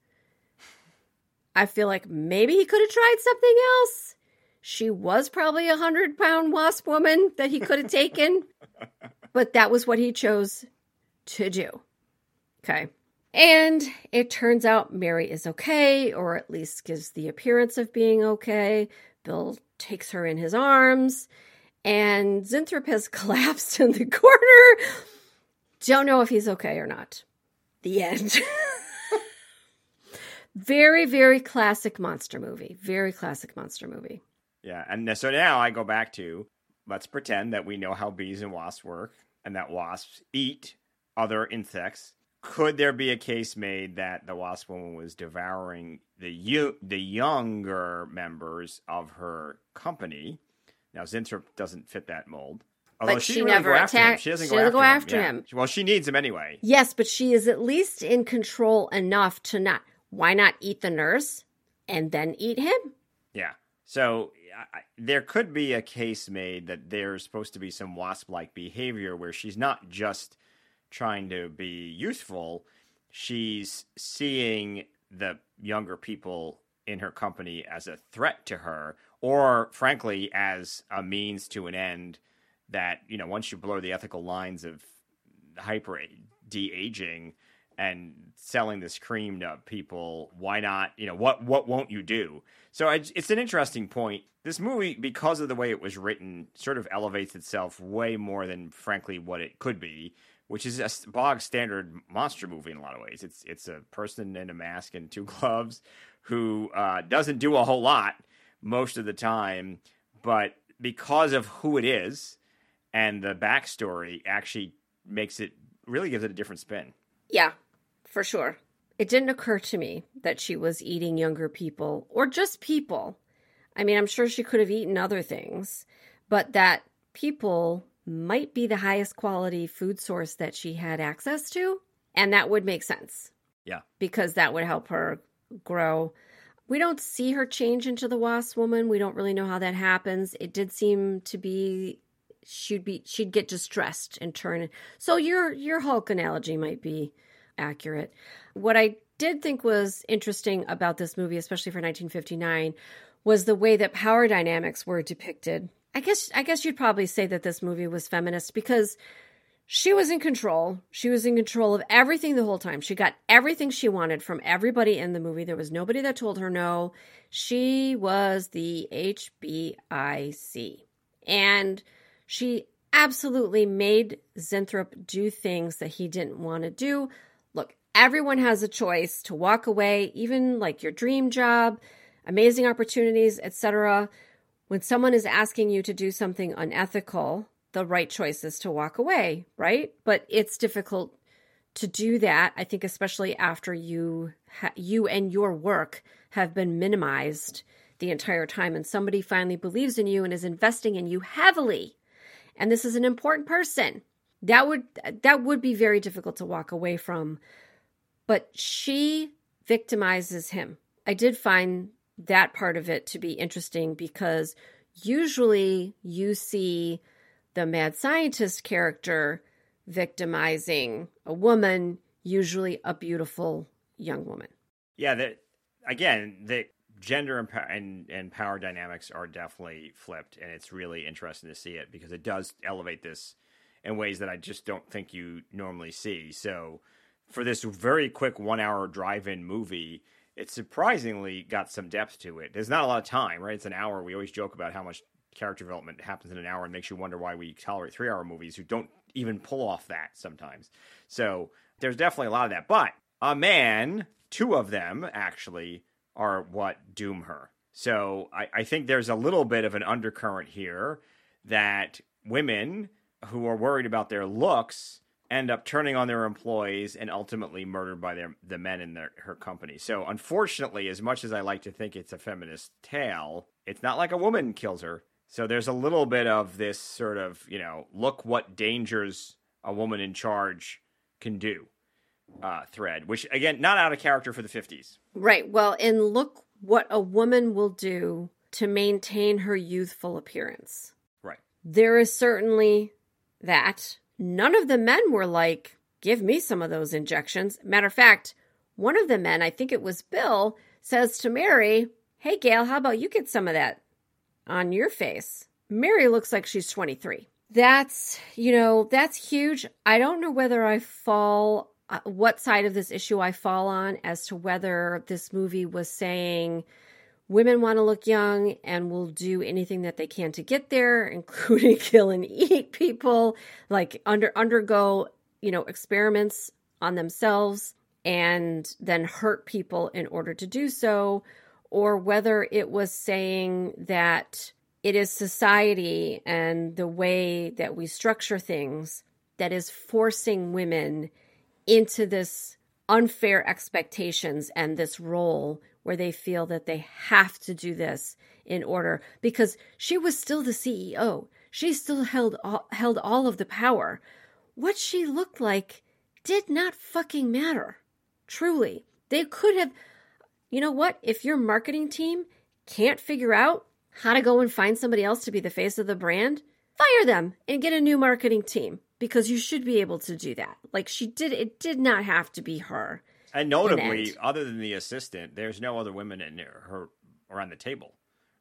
I feel like maybe he could have tried something else. She was probably a hundred pound wasp woman that he could have taken, but that was what he chose to do. Okay. And it turns out Mary is okay, or at least gives the appearance of being okay. Bill takes her in his arms, and Zinthrop has collapsed in the corner. Don't know if he's okay or not. The end. very, very classic monster movie. Very classic monster movie. Yeah, and so now I go back to let's pretend that we know how bees and wasps work, and that wasps eat other insects. Could there be a case made that the wasp woman was devouring the you, the younger members of her company? Now Zinthrop doesn't fit that mold. Although But she, she really never attacks. after She doesn't she go doesn't after, go him. after yeah. Well, she needs him anyway. Yes, but she is at least in control enough to not. Why not eat the nurse and then eat him? Yeah. So I, I- there could be a case made that there's supposed to be some wasp-like behavior where she's not just trying to be useful; she's seeing the younger people in her company as a threat to her, or frankly, as a means to an end. That you know, once you blur the ethical lines of hyper de aging and selling this cream to people, why not? You know, what what won't you do? So it's, it's an interesting point. This movie, because of the way it was written, sort of elevates itself way more than, frankly, what it could be, which is a bog standard monster movie in a lot of ways. It's it's a person in a mask and two gloves who uh, doesn't do a whole lot most of the time, but because of who it is and the backstory, actually makes it really gives it a different spin. Yeah, for sure. It didn't occur to me that she was eating younger people or just people. I mean, I'm sure she could have eaten other things, but that people might be the highest quality food source that she had access to. And that would make sense Yeah. because that would help her grow. We don't see her change into the wasp woman. We don't really know how that happens. It did seem to be she'd be she'd get distressed and turn. So your your Hulk analogy might be accurate. What I did think was interesting about this movie, especially for 1959, was the way that power dynamics were depicted. I guess I guess you'd probably say that this movie was feminist because she was in control. She was in control of everything the whole time. She got everything she wanted from everybody in the movie. There was nobody that told her no. She was the HBIC. And she absolutely made Zinthrop do things that he didn't want to do. Look, everyone has a choice to walk away, even like your dream job, amazing opportunities, etc. When someone is asking you to do something unethical, the right choice is to walk away, right? But it's difficult to do that. I think especially after you ha- you and your work have been minimized the entire time and somebody finally believes in you and is investing in you heavily. And this is an important person. That would that would be very difficult to walk away from. But she victimizes him. I did find that part of it to be interesting because usually you see the mad scientist character victimizing a woman, usually a beautiful young woman. Yeah, that again, the gender and, and and power dynamics are definitely flipped, and it's really interesting to see it because it does elevate this in ways that I just don't think you normally see. So, for this very quick one-hour drive-in movie, it surprisingly got some depth to it. There's not a lot of time, right? It's an hour. We always joke about how much character development happens in an hour and makes you wonder why we tolerate three-hour movies who don't even pull off that sometimes. So there's definitely a lot of that. But a man, two of them actually, are what doom her. So I, I think there's a little bit of an undercurrent here that women who are worried about their looks end up turning on their employees and ultimately murdered by their the men in their her company. So unfortunately, as much as I like to think it's a feminist tale, it's not like a woman kills her. So there's a little bit of this sort of, you know, look what dangers a woman in charge can do uh, thread, which again, not out of character for the 50s. Right. Well, and look what a woman will do to maintain her youthful appearance. Right. There is certainly that. None of the men were like, give me some of those injections. Matter of fact, one of the men, I think it was Bill, says to Mary, Hey, Gail, how about you get some of that on your face? Mary looks like she's 23. That's, you know, that's huge. I don't know whether I fall uh, what side of this issue I fall on as to whether this movie was saying women want to look young and will do anything that they can to get there, including kill and eat people, like under undergo, you know, experiments on themselves and then hurt people in order to do so, or whether it was saying that it is society and the way that we structure things that is forcing women into this unfair expectations and this role where they feel that they have to do this in order because she was still the CEO. She still held all, held all of the power. What she looked like did not fucking matter. Truly. They could have You know what? If your marketing team can't figure out how to go and find somebody else to be the face of the brand, fire them and get a new marketing team because you should be able to do that. Like she did, it did not have to be her. And notably, other than the assistant, there's no other women in her around the table,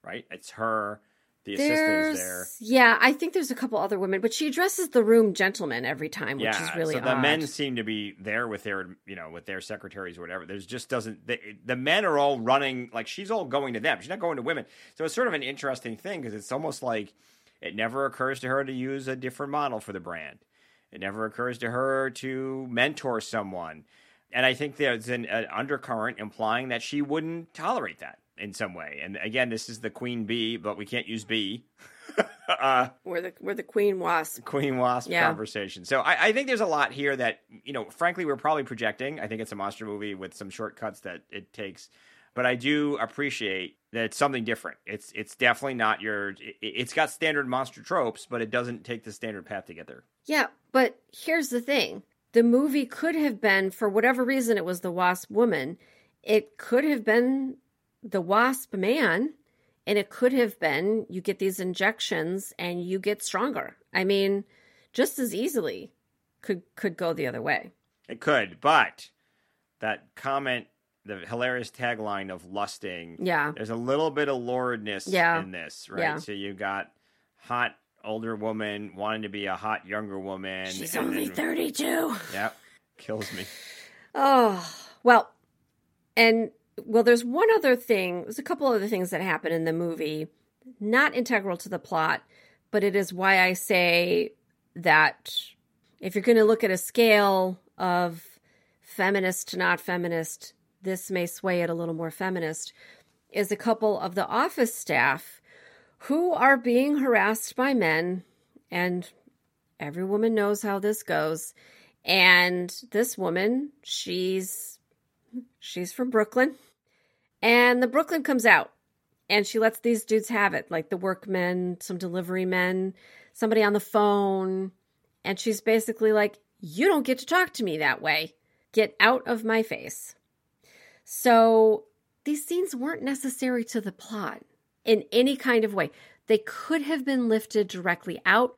right? It's her, the there's, there. Yeah, I think there's a couple other women, but she addresses the room gentlemen every time, which yeah, is really so the odd. men seem to be there with their, you know, with their secretaries or whatever. There's just doesn't the, the men are all running like she's all going to them. She's not going to women. So it's sort of an interesting thing because it's almost like it never occurs to her to use a different model for the brand. It never occurs to her to mentor someone. And I think there's an, an undercurrent implying that she wouldn't tolerate that in some way. And again, this is the queen bee, but we can't use bee. uh, we're the we're the queen wasp. Queen wasp Yeah. conversation. So I, I think there's a lot here that you know. Frankly, we're probably projecting. I think it's a monster movie with some shortcuts that it takes. But I do appreciate that it's something different. It's it's definitely not your. It, it's got standard monster tropes, but it doesn't take the standard path to get there. Yeah, but here's the thing. The movie could have been, for whatever reason, it was the wasp woman. It could have been the wasp man, and it could have been you get these injections and you get stronger. I mean, just as easily could could go the other way. It could, but that comment, the hilarious tagline of lusting, Yeah. there's a little bit of luridness Yeah. in this, right? Yeah. So you got hot older woman wanting to be a hot younger woman. She's and only then- 32. Yep, kills me. Oh, well, and well, there's one other thing. There's a couple other things that happen in the movie, not integral to the plot, but it is why I say that if you're going to look at a scale of feminist to not feminist, this may sway it a little more feminist. Is a couple of the office staff who are being harassed by men and every woman knows how this goes. And this woman, she's she's from Brooklyn. And the Brooklyn comes out and she lets these dudes have it, like the workmen, some delivery men, somebody on the phone. And she's basically like, You don't get to talk to me that way. Get out of my face. So these scenes weren't necessary to the plot in any kind of way. They could have been lifted directly out.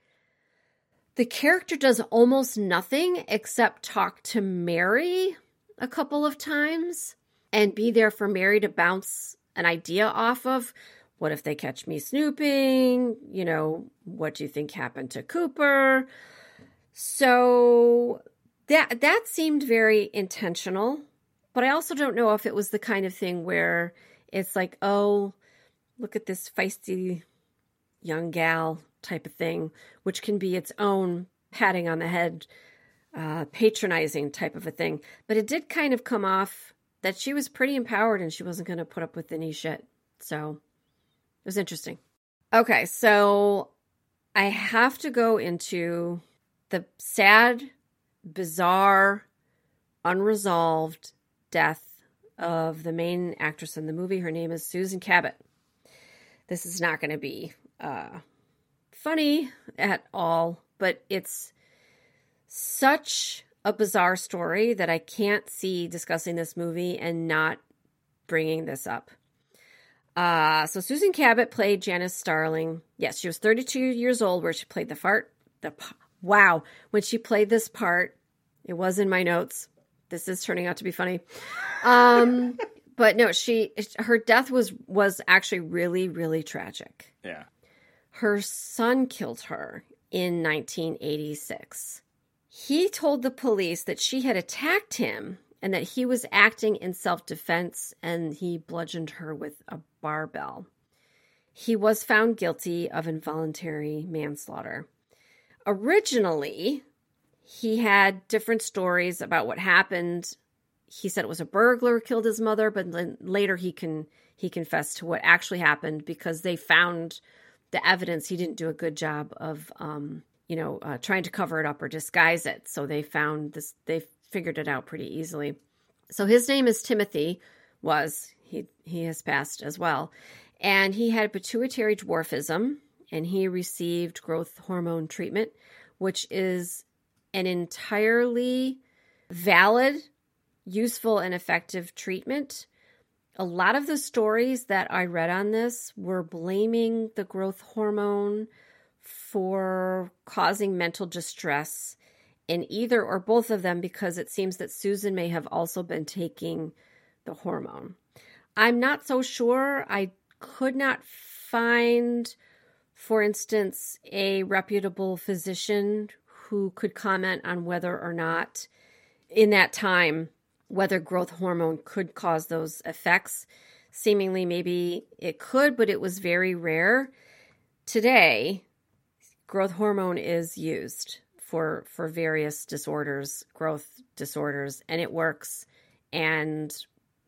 The character does almost nothing except talk to Mary a couple of times and be there for Mary to bounce an idea off of. What if they catch me snooping? You know, what do you think happened to Cooper? So that that seemed very intentional, but I also don't know if it was the kind of thing where it's like, "Oh, look at this feisty young gal type of thing, which can be its own patting on the head, uh, patronizing type of a thing. But it did kind of come off that she was pretty empowered and she wasn't going to put up with any shit. So it was interesting. Okay, so I have to go into the sad, bizarre, unresolved death of the main actress in the movie. Her name is Susan Cabot. This is not going to be uh, funny at all, but it's such a bizarre story that I can't see discussing this movie and not bringing this up. Uh, so Susan Cabot played Janice Starlin. Yes, she was 32 years old where she played the fart. The wow, when she played this part, it was in my notes. This is turning out to be funny. Um, but no, she her death was was actually really really tragic. Yeah. Her son killed her in 1986. He told the police that she had attacked him and that he was acting in self defense and he bludgeoned her with a barbell. He was found guilty of involuntary manslaughter. Originally, he had different stories about what happened. He said it was a burglar killed his mother, but then later he can he confessed to what actually happened because they found the evidence, he didn't do a good job of, um, you know, uh, trying to cover it up or disguise it. So they found this, they figured it out pretty easily. So his name is Timothy, was he he has passed as well, and he had pituitary dwarfism, and he received growth hormone treatment, which is an entirely valid, useful, and effective treatment a lot of the stories that I read on this were blaming the growth hormone for causing mental distress in either or both of them because it seems that Susan may have also been taking the hormone. I'm not so sure. I could not find, for instance, a reputable physician who could comment on whether or not in that time whether growth hormone could cause those effects. Seemingly, maybe it could, but it was very rare. Today, growth hormone is used for for various disorders, growth disorders, and it works. And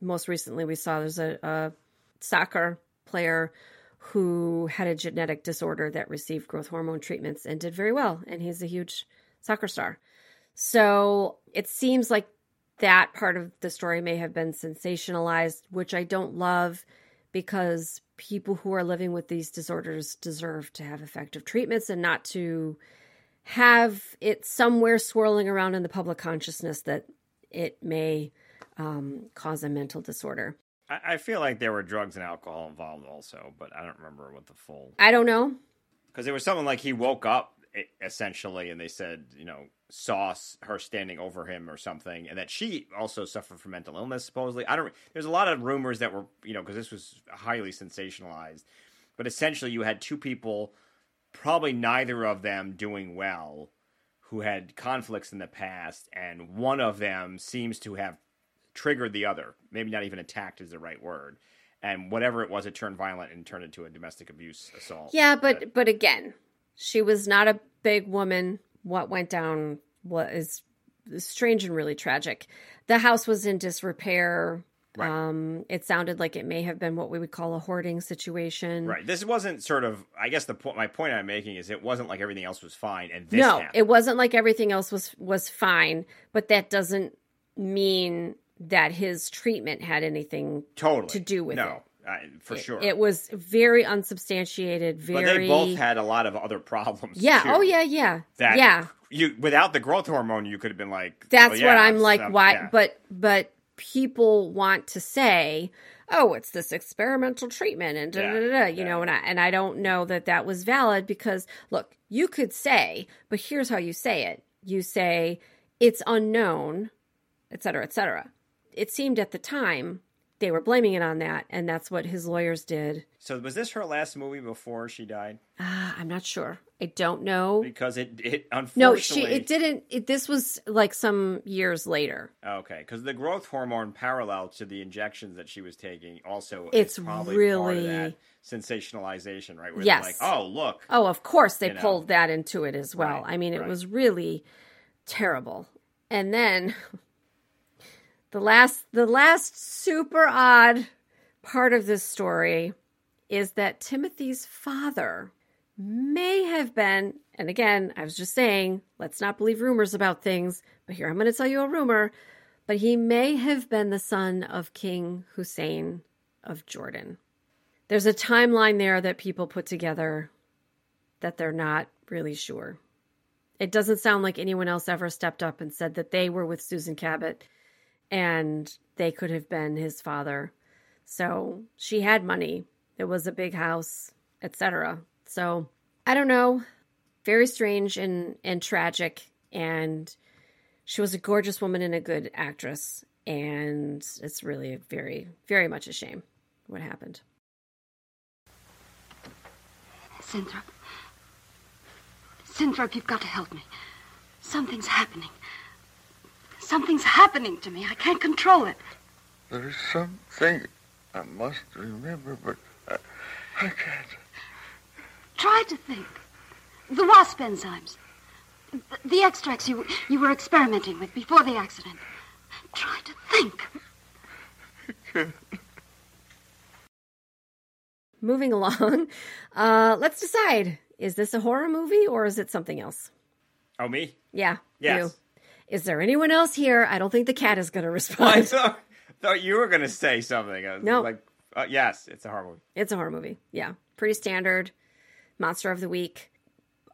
most recently, we saw there's a, a soccer player who had a genetic disorder that received growth hormone treatments and did very well, and he's a huge soccer star. So it seems like that part of the story may have been sensationalized, which I don't love because people who are living with these disorders deserve to have effective treatments and not to have it somewhere swirling around in the public consciousness that it may um, cause a mental disorder. I, I feel like there were drugs and alcohol involved also, but I don't remember what the full. I don't know. Because there was something like he woke up essentially, and they said, you know, saw her standing over him or something, and that she also suffered from mental illness. Supposedly, I don't. There's a lot of rumors that were, you know, because this was highly sensationalized. But essentially, you had two people, probably neither of them doing well, who had conflicts in the past, and one of them seems to have triggered the other. Maybe not even attacked is the right word. And whatever it was, it turned violent and turned into a domestic abuse assault. Yeah, but but again, she was not a big woman. What went down was strange and really tragic. The house was in disrepair. Right. Um, it sounded like it may have been what we would call a hoarding situation. Right. This wasn't sort of. I guess the point. My point I'm making is it wasn't like everything else was fine, and this no, happened. it wasn't like everything else was was fine, but that doesn't mean that his treatment had anything totally to do with no, it. I, for It- sure. It was very unsubstantiated. Very. but they both had a lot of other problems. Yeah. too. Oh yeah. Yeah. That yeah. You without the growth hormone, you could have been like. That's oh, yeah, what I'm like. why? yeah. But but people want to say, oh, it's this experimental treatment, and da, Yeah, da, da, da, you know, and I and I don't know that that was valid because look, you could say, but here's how you say it. You say it's unknown, et cetera, et cetera. It seemed at the time they were blaming it on that, and that's what his lawyers did. So was this her last movie before she died? Ah, I'm not sure. I don't know. Because it it unfortunately No, she. It didn't. It, this was like some years later. Okay, because the growth hormone parallel to the injections that she was taking also It's probably part really- of that sensationalization, right? Where Yes. like, oh look, Oh, of course they You know. pulled that into it as well. Right, I mean, it right. was really terrible. And then the last the last super odd part of this story is that Timothy's father may have been and again, I was just saying, let's not believe rumors about things, but here I'm going to tell you a rumor, but he may have been the son of King Hussein of Jordan. There's a timeline there that people put together that they're not really sure. It doesn't sound like anyone else ever stepped up and said that they were with Susan Cabot and they could have been his father. So she had money. It was a big house, etc. So I don't know. Very strange and and tragic. And she was a gorgeous woman and a good actress. And it's really very, very much a shame what happened. Zinthrop. Zinthrop, you've got to help me. Something's happening. Something's happening to me. I can't control it. There's something I must remember, but I, I can't. Try to think. The wasp enzymes. The, the extracts you, you were experimenting with before the accident. Try to think. Moving along, uh, let's decide: is this a horror movie or is it something else? oh me. Yeah, Yes. you. Is there anyone else here? I don't think the cat is going to I respond. thought, thought you were going to say something. I No. like, uh, yes, it's a horror movie. it's a horror movie. Yeah, pretty standard. Monster of the week.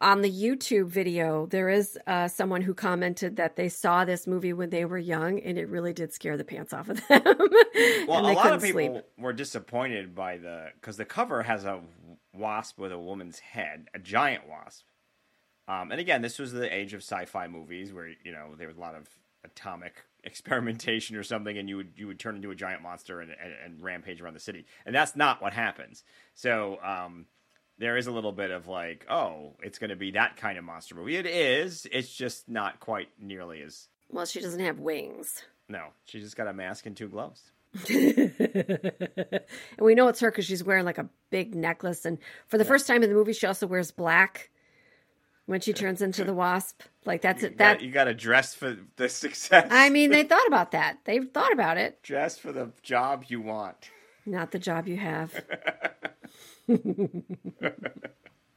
On the YouTube video, there is uh, someone who commented that they saw this movie when they were young, and it really did scare the pants off of them. Well, a lot of people sleep. were disappointed by the because the cover has a wasp with a woman's head, a giant wasp. Um, and again, this was the age of sci-fi movies where you know there was a lot of atomic experimentation or something, and you would you would turn into a giant monster and, and, and rampage around the city, and that's not what happens. So um, there is a little bit of like, oh, it's going to be that kind of monster movie. It is. It's just not quite nearly as. Well, she doesn't have wings. No, she just got a mask and two gloves. and we know it's her because she's wearing like a big necklace. And for the first time in the movie, she also wears black when she turns into the wasp. Like that's You it. That got, you got to dress for the success. I mean, they thought about that. They've thought about it. dress for the job you want. Not the job you have.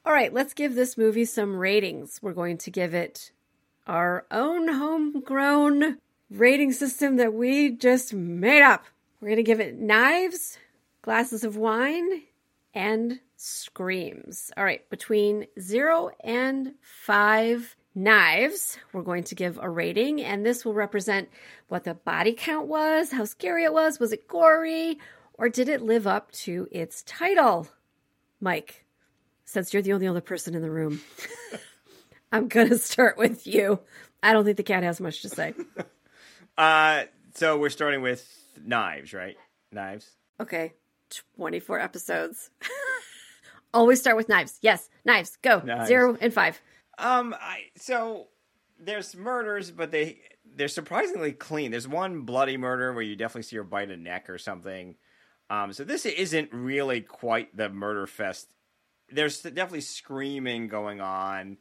All right, let's give this movie some ratings. We're going to give it our own homegrown rating system that we just made up. We're going to give it knives, glasses of wine, and screams. All right, between zero and five knives, we're going to give a rating, and this will represent what the body count was, how scary it was, was it gory, or did it live up to its title? Mike, since you're the only other person in the room, I'm going to start with you. I don't think the cat has much to say. Uh, so we're starting with knives, right? Knives. Okay, 24 episodes. Always start with knives. Yes, knives. Go. Knives. Zero and five. Um, I so there's murders, but they they're surprisingly clean. There's one bloody murder where you definitely see her bite a neck or something. Um, so this isn't really quite the murder fest. There's definitely screaming going on.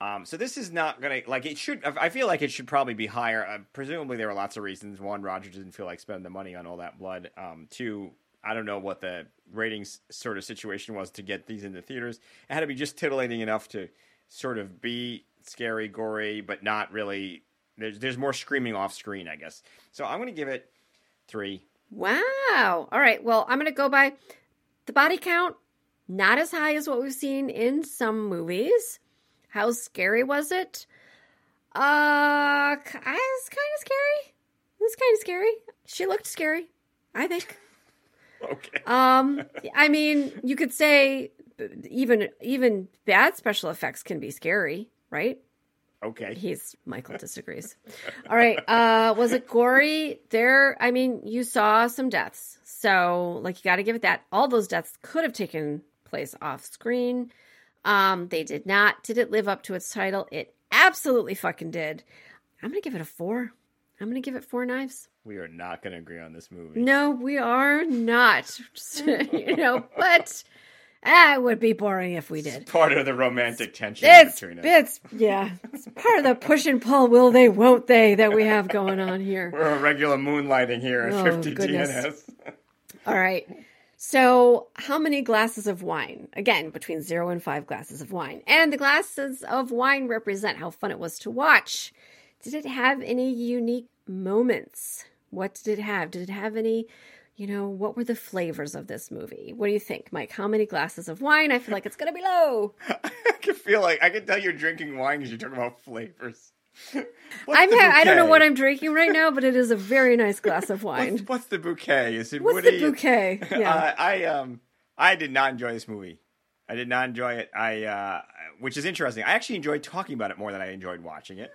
Um, so this is not gonna like it should. I feel like it should probably be higher. Uh, presumably, there were lots of reasons. One, Roger didn't feel like spending the money on all that blood. Um, two, I don't know what the ratings sort of situation was to get these into theaters. It had to be just titillating enough to sort of be scary, gory, but not really. There's there's more screaming off screen, I guess. So I'm gonna give it three. Wow. All right. Well, I'm going to go by the body count. Not as high as what we've seen in some movies. How scary was it? Uh, it's kind of scary. It was kind of scary. She looked scary, I think. Okay. Um, I mean, you could say even even bad special effects can be scary, right? Okay. He's Michael disagrees. All right. Uh was it gory? There I mean, you saw some deaths. So like you gotta give it that. All those deaths could have taken place off screen. Um, they did not. Did it live up to its title? It absolutely fucking did. I'm gonna give it a four. I'm gonna give it four knives. We are not gonna agree on this movie. No, we are not. you know, but it would be boring if we did. Part of the romantic tension It's, between us. it's yeah, it's part of the push and pull. Will they? Won't they? That we have going on here. We're a regular moonlighting here at Oh, 50 goodness. DNS. All right. So, how many glasses of wine? Again, between zero and five glasses of wine. And the glasses of wine represent how fun it was to watch. Did it have any unique moments? What did it have? Did it have any, you know, what were the flavors of this movie? What do you think, Mike? How many glasses of wine? I feel like it's going to be low. I can feel like I can tell you're drinking wine because you're talking about flavors. I'm ha- I don't know what I'm drinking right now, but it is a very nice glass of wine. What's, what's the bouquet? Is it What's woody? the bouquet? Yeah. Uh, I um I did not enjoy this movie. I did not enjoy it. I uh, which is interesting. I actually enjoyed talking about it more than I enjoyed watching it.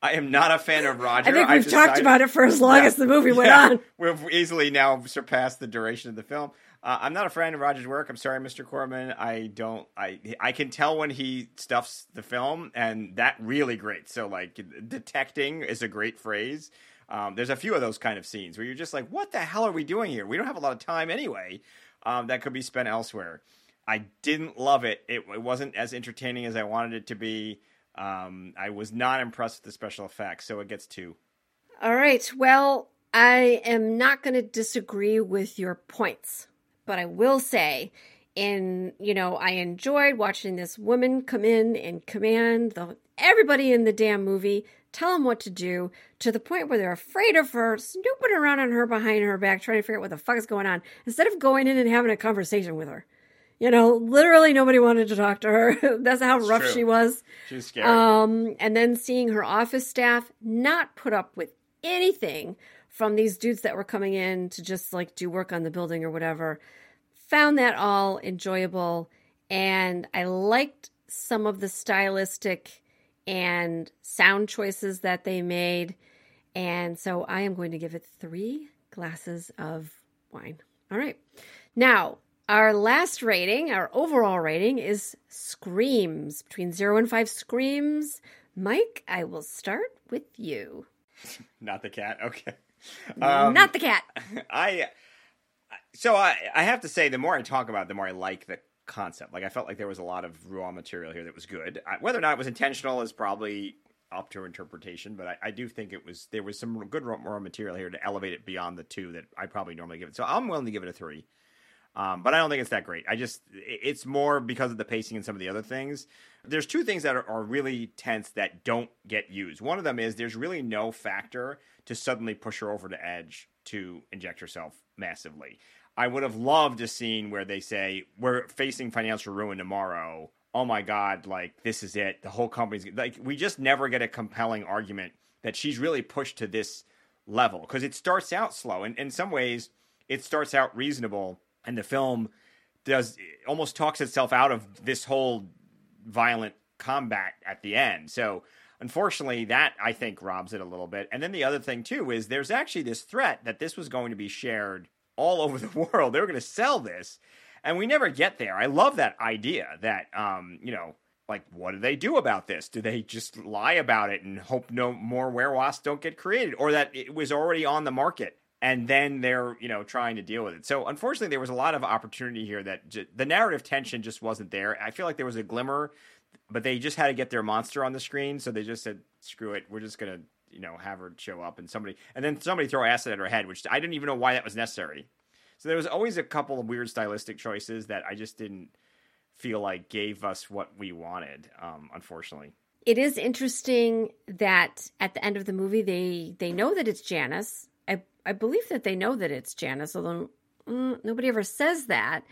I am not a fan of Roger. I think I've we've talked decided- about it for as long Yeah. as the movie went Yeah. on. We've easily now surpassed the duration of the film. Uh, I'm not a fan of Roger's work. I'm sorry, Mr. Corman. I don't. I I can tell when he stuffs the film, and that really great. So like detecting is a great phrase. Um, there's a few of those kind of scenes where you're just like, what the hell are we doing here? We don't have a lot of time anyway. Um, that could be spent elsewhere. I didn't love it. it. It wasn't as entertaining as I wanted it to be. Um, I was not impressed with the special effects, so it gets two. All right. Well, I am not going to disagree with your points, but I will say, in you know, I enjoyed watching this woman come in and command the everybody in the damn movie, tell them what to do, to the point where they're afraid of her, snooping around on her behind her back, trying to figure out what the fuck is going on, instead of going in and having a conversation with her. You know, literally nobody wanted to talk to her. That's how rough true. she was. She was scary. Um, and then seeing her office staff not put up with anything from these dudes that were coming in to just like do work on the building or whatever. Found that all enjoyable. And I liked some of the stylistic and sound choices that they made. And so I am going to give it three glasses of wine. All right. Now, our last rating, our overall rating is screams. Between zero and five screams. Mike, I will start with you. Not the cat. Okay. Um, Not the cat. I. So I I have to say, the more I talk about, it, the more I like the concept. Like I felt like there was a lot of raw material here that was good. I, whether or not it was intentional is probably up to interpretation, but I, I do think it was there was some good raw, raw material here to elevate it beyond the two that I probably normally give it. So I'm willing to give it a three. Um, but I don't think it's that great. I just it's more because of the pacing and some of the other things. There's two things that are, are really tense that don't get used. One of them is there's really no factor to suddenly push her over the edge to inject herself massively. I would have loved a scene where they say we're facing financial ruin tomorrow. Oh my god, like this is it. The whole company's like we just never get a compelling argument that she's really pushed to this level because it starts out slow and in some ways it starts out reasonable and the film does almost talks itself out of this whole violent combat at the end. So unfortunately that i think robs it a little bit. And then the other thing too is there's actually this threat that this was going to be shared all over the world. They were going to sell this and we never get there. I love that idea that um you know like what do they do about this? Do they just lie about it and hope no more werewolves don't get created or that it was already on the market and then they're you know trying to deal with it so unfortunately there was a lot of opportunity here that j- the narrative tension just wasn't there i feel like there was a glimmer but they just had to get their monster on the screen, so they just said, "Screw it, we're just gonna." You know, have her show up and somebody, and then somebody throw acid at her head, which I didn't even know why that was necessary. So there was always a couple of weird stylistic choices that I just didn't feel like gave us what we wanted. Um, unfortunately, it is interesting that at the end of the movie they they know that it's Janice. I I believe that they know that it's Janice, although mm, nobody ever says that.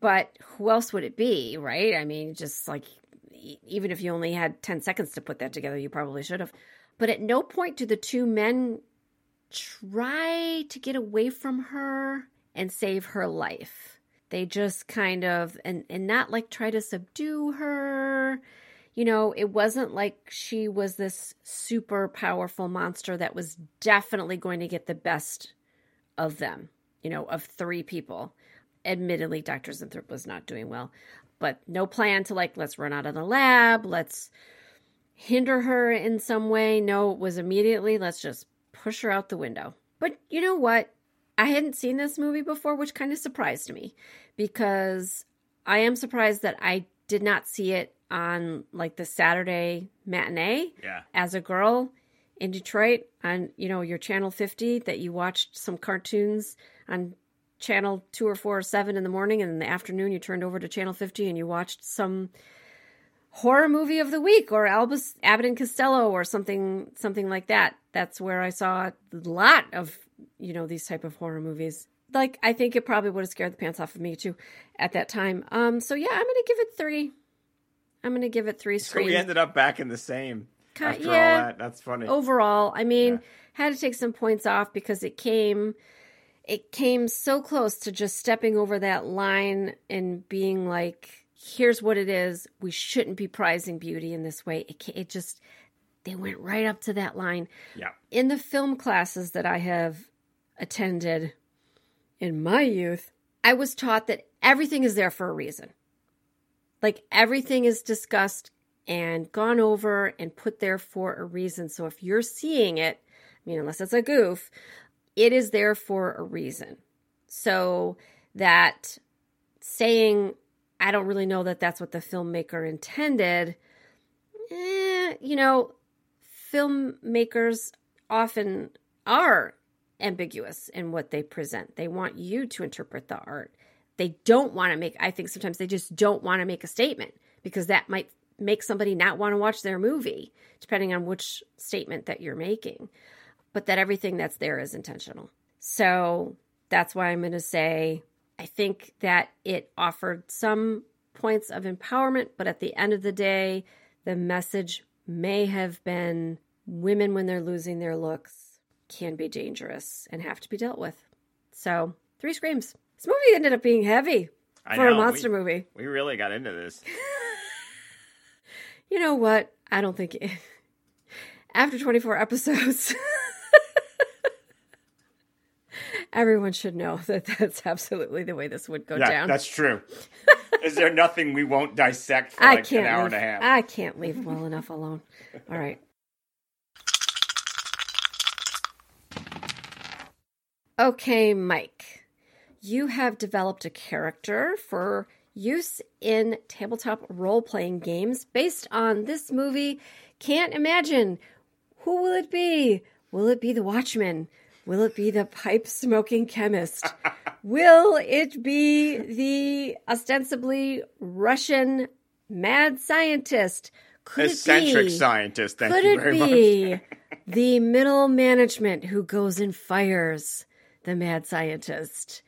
But who else would it be, right? I mean, just like even if you only had 10 seconds to put that together, you probably should have. But at no point do the two men try to get away from her and save her life. They just kind of and and not like try to subdue her. You know, it wasn't like she was this super powerful monster that was definitely going to get the best of them, you know, of three people. Admittedly, Dr. Zinthrop was not doing well, but no plan to like, let's run out of the lab, let's hinder her in some way. No, it was immediately, let's just push her out the window. But you know what? I hadn't seen this movie before, which kind of surprised me because I am surprised that I did not see it on like the Saturday matinee yeah. as a girl in Detroit on, you know, your channel 50 that you watched some cartoons on channel 2 or 4 or 7 in the morning and in the afternoon you turned over to channel 50 and you watched some horror movie of the week or Albus Abbott and Costello or something something like that. That's where I saw a lot of, you know, these type of horror movies. Like I think it probably would have scared the pants off of me too at that time. Um so yeah, I'm going to give it 3. I'm going to give it 3 so screens. we ended up back in the same Ki- after yeah. all that. That's funny. overall i mean Yeah. had to take some points off because it came it came so close to just stepping over that line and being like here's what it is we shouldn't be prizing beauty in this way it, it just they went right up to that line yeah. in the film classes that i have attended in my youth i was taught that everything is there for a reason like everything is discussed and gone over and put there for a reason. So if you're seeing it, I mean, unless it's a goof, it is there for a reason. So that saying, I don't really know that that's what the filmmaker intended, eh, you know, filmmakers often are ambiguous in what they present. They want you to interpret the art. They don't want to make, I think sometimes they just don't want to make a statement because that might make somebody not want to watch their movie, depending on which statement that you're making. But that everything that's there is intentional. So that's why I'm going to say I think that it offered some points of empowerment, but at the end of the day, the message may have been women, when they're losing their looks, can be dangerous and have to be dealt with. So, three screams. This movie ended up being heavy I for a monster we, movie. We really got into this. You know what? I don't think it, after 24 episodes, everyone should know that that's absolutely the way this would go yeah, down. that's true. Is there nothing we won't dissect for I like can't an hour leave, and a half? I can't leave well enough alone. All right. Okay, Mike. You have developed a character for use in tabletop role playing games based on this movie. Can't imagine. Who will it be? Will it be the Watchman? Will it be the pipe smoking chemist? will it be the ostensibly Russian mad scientist? Could Eccentric it be? scientist. Thank Could you it very be much. the middle management who goes and fires the mad scientist?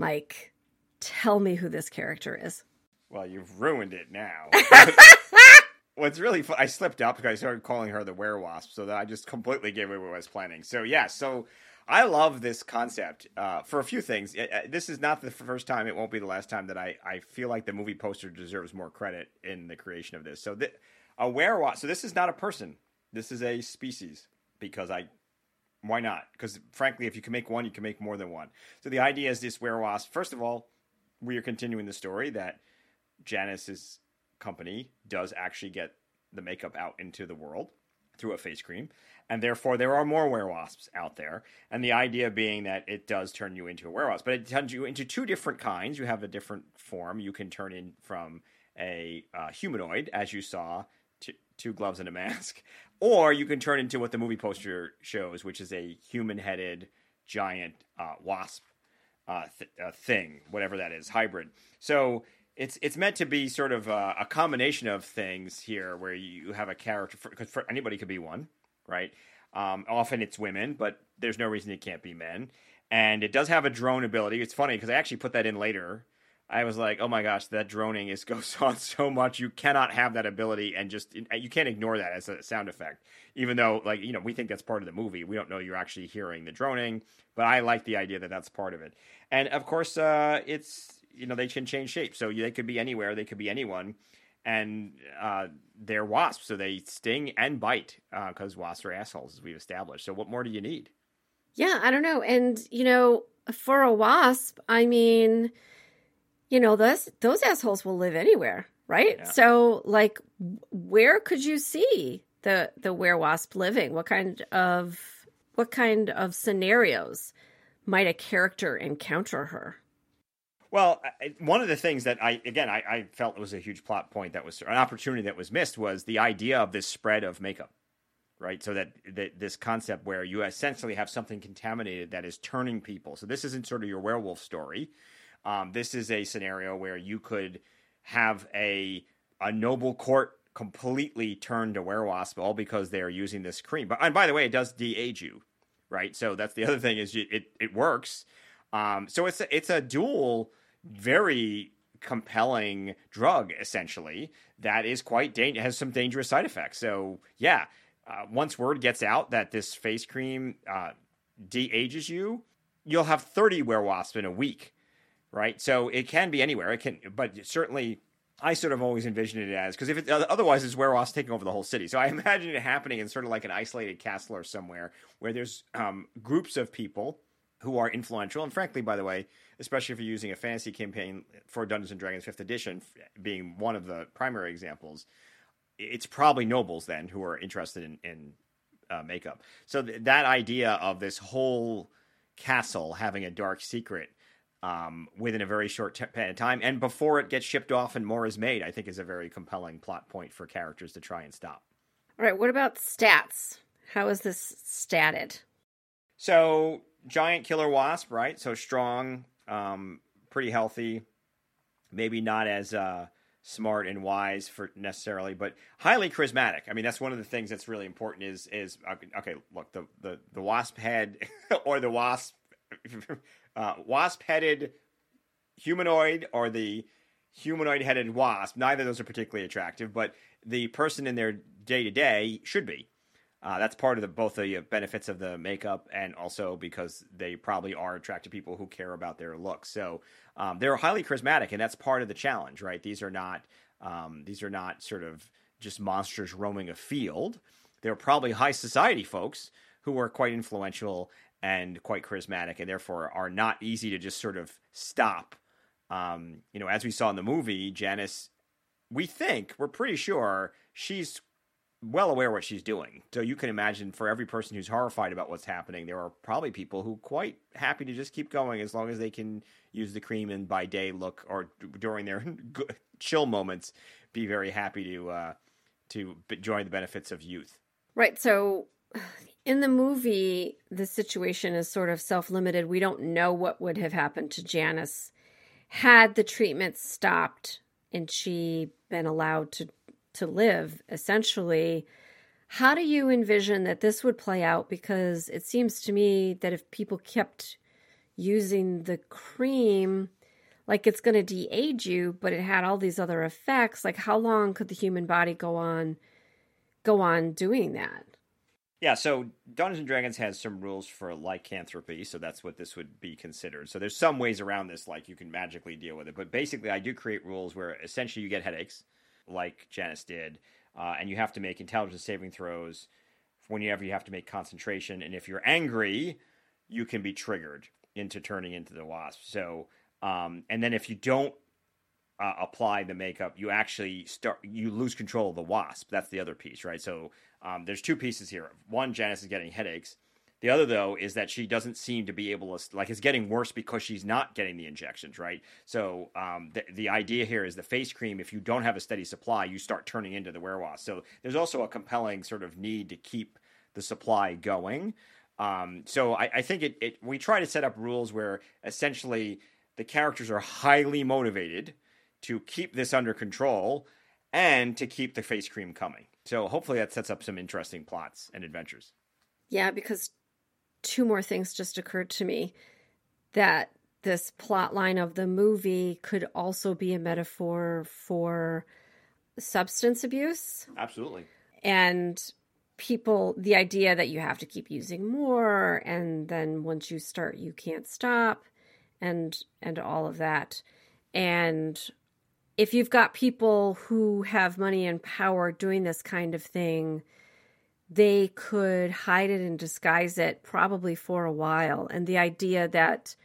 Mike, tell me who this character is. Well, you've ruined it now. What's really fun, I slipped up because I started calling her the werewasp, so that I just completely gave away what I was planning. So, yeah, so I love this concept uh, for a few things. Uh, This is not the first time, it won't be the last time that I, I feel like the movie poster deserves more credit in the creation of this. So, th- a werewasp, so this is not a person, this is a species because I why not? Because frankly, if you can make one, you can make more than one. So the idea is this werewasp. First of all, we are continuing the story that Janice's company does actually get the makeup out into the world through a face cream, and therefore there are more werewasps out there. And the idea being that it does turn you into a werewolf, but it turns you into two different kinds. You have a different form. You can turn in from a uh, humanoid, as you saw, two gloves and a mask, or you can turn into what the movie poster shows, which is a human-headed giant uh, wasp uh, th- uh, thing, whatever that is, hybrid. So it's it's meant to be sort of a, a combination of things here, where you have a character because anybody could be one, right? Um, often it's women, but there's no reason it can't be men. And it does have a drone ability. It's funny because I actually put that in later. I was like, oh my gosh, that droning is goes on so much. You cannot have that ability and just you can't ignore that as a sound effect. Even though, like you know, we think that's part of the movie. We don't know you're actually hearing the droning, but I like the idea that that's part of it. And of course, uh, it's you know they can change shape, so they could be anywhere, they could be anyone, and uh, they're wasps, so they sting and bite because uh, wasps are assholes, as we've established. So what more do you need? Yeah, I don't know. And you know, for a wasp, I mean, you know, those those assholes will live anywhere, right? Yeah. So, like, where could you see the the werewasp living? What kind of what kind of scenarios might a character encounter her? Well, one of the things that I again I, I, felt was a huge plot point that was an opportunity that was missed was the idea of this spread of makeup, right? So that, that this concept where you essentially have something contaminated that is turning people. So this isn't sort of your werewolf story. Um, this is a scenario where you could have a a noble court completely turned to werewasp all because they are using this cream. But and by the way, it does de-age you, right? So that's the other thing is you, it it works. Um, so it's a, it's a dual very compelling drug essentially that is quite has some dangerous side effects so yeah uh, once word gets out that this face cream uh, de-ages you you'll have 30 werewasps in a week right so it can be anywhere it can but certainly I sort of always envisioned it as because if it, otherwise it's werewolves taking over the whole city. So I imagine it happening in sort of like an isolated castle or somewhere where there's um, groups of people who are influential. And frankly, by the way, especially if you're using a fantasy campaign for Dungeons and Dragons Fifth Edition, being one of the primary examples, it's probably nobles then who are interested in, in uh, makeup. So th- that idea of this whole castle having a dark secret um, within a very short t- time and before it gets shipped off and more is made, I think is a very compelling plot point for characters to try and stop. All right, what about stats? How is this statted? So giant killer wasp, right? So strong, um, pretty healthy, maybe not as uh, smart and wise for necessarily, but highly charismatic. I mean, that's one of the things that's really important. Is is okay? Look, the the the wasp head or the wasp uh, wasp headed humanoid or the humanoid headed wasp. Neither of those are particularly attractive, but the person in their day to day should be. Uh, that's part of the both the benefits of the makeup and also because they probably are attracted to people who care about their looks. So um, they're highly charismatic, and that's part of the challenge, right? These are not um, these are not sort of just monsters roaming a field. They're probably high society folks who are quite influential and quite charismatic, and therefore are not easy to just sort of stop. Um, you know, as we saw in the movie, Janice, we think we're pretty sure she's well aware what she's doing. So you can imagine for every person who's horrified about what's happening, there are probably people who quite happy to just keep going as long as they can use the cream and by day look or during their chill moments be very happy to uh, to enjoy the benefits of youth. Right. So in the movie, the situation is sort of self limited. We don't know what would have happened to Janice had the treatment stopped and she been allowed to to live essentially. How do you envision that this would play out? Because it seems to me that if people kept using the cream like it's going to de-age you but it had all these other effects. Like how long could the human body go on go on doing that yeah, so Dungeons and Dragons has some rules for lycanthropy, so that's what this would be considered. So there's some ways around this, like you can magically deal with it. But basically, I do create rules where essentially you get headaches, like Janice did, uh, and you have to make intelligence saving throws whenever you have to make concentration. And if you're angry, you can be triggered into turning into the wasp. So, um, and then if you don't uh, apply the makeup, you actually start you lose control of the wasp. That's the other piece, right? So um, there's two pieces here. One, Janice is getting headaches. The other, though, is that she doesn't seem to be able to, like, it's getting worse because she's not getting the injections, right? So, um, the, the idea here is the face cream, if you don't have a steady supply, you start turning into the werewolf. So, there's also a compelling sort of need to keep the supply going. Um, so, I, I think it, it, we try to set up rules where essentially the characters are highly motivated to keep this under control and to keep the face cream coming. So, hopefully, that sets up some interesting plots and adventures. Yeah, because two more things just occurred to me that this plot line of the movie could also be a metaphor for substance abuse Absolutely. and people the idea that you have to keep using more and then once you start you can't stop and and all of that and if you've got people who have money and power doing this kind of thing they could hide it and disguise it probably for a while. And the idea that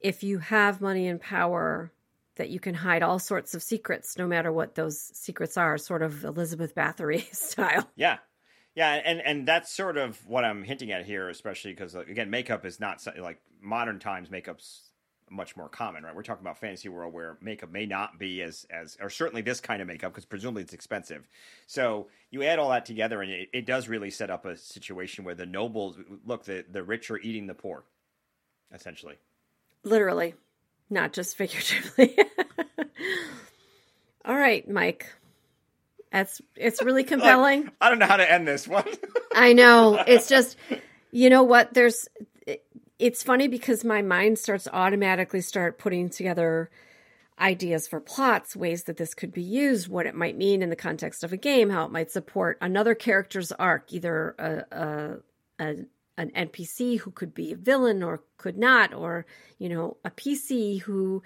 if you have money and power, that you can hide all sorts of secrets, no matter what those secrets are, sort of Elizabeth Bathory style. Yeah. Yeah, and and that's sort of what I'm hinting at here, especially because uh, again, makeup is not like modern times. Makeup's much more common, right? We're talking about fantasy world where makeup may not be as as or certainly this kind of makeup because presumably it's expensive. So you add all that together, and it, it does really set up a situation where the nobles look the the rich are eating the poor, essentially. Literally, not just figuratively. all right, Mike. That's it's really compelling. Like, I don't know how to end this one. I know. It's just you know what? There's it's funny because my mind starts automatically start putting together ideas for plots, ways that this could be used, what it might mean in the context of a game, how it might support another character's arc, either a, a, a an NPC who could be a villain or could not, or you know, a PC who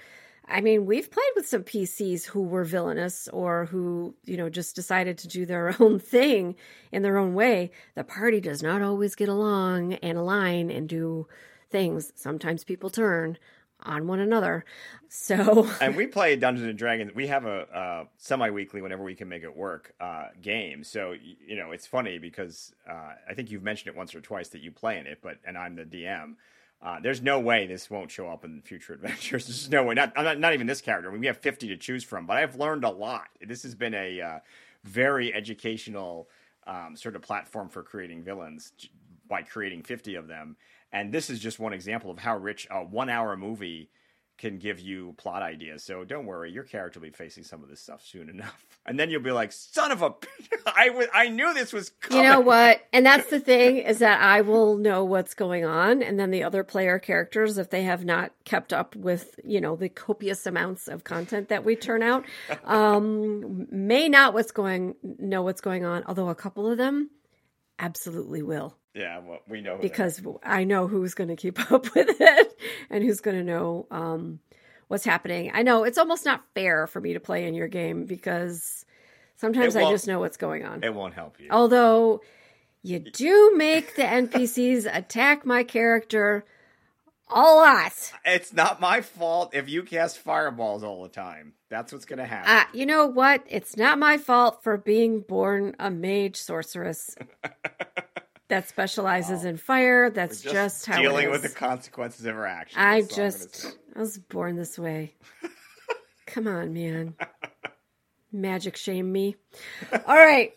I mean, we've played with some PCs who were villainous or who, you know, just decided to do their own thing in their own way. The party does not always get along and align and do things. Sometimes people turn on one another. So, and we play Dungeons and Dragons. We have a semi-weekly, whenever we can make it work, uh, game. So you know, it's funny because uh, I think you've mentioned it once or twice that you play in it, but and I'm the DM. Uh, there's no way this won't show up in future adventures. There's no way. Not, not, not even this character. I mean, we have 50 to choose from, but I've learned a lot. This has been a uh, very educational um, sort of platform for creating villains by creating 50 of them and this is just one example of how rich a one hour movie can give you plot ideas. So don't worry, your character will be facing some of this stuff soon enough. And then you'll be like, son of a, I, w- I knew this was coming. You know what? And that's the thing is that I will know what's going on. And then the other player characters, if they have not kept up with, you know, the copious amounts of content that we turn out, um, may not what's going, know what's going on. Although a couple of them absolutely will. Yeah, well, we know because I know who's going to keep up with it and who's going to know um, what's happening. I know it's almost not fair for me to play in your game because sometimes I just know what's going on. It won't help you. Although you do make the NPCs attack my character a lot. It's not my fault if you cast fireballs all the time. That's what's going to happen. Uh, you know what? It's not my fault for being born a mage sorceress. that specializes in fire. That's just, just, how dealing with the consequences of her actions. I just I was born this way. Come on, man. Magic shame me. All right.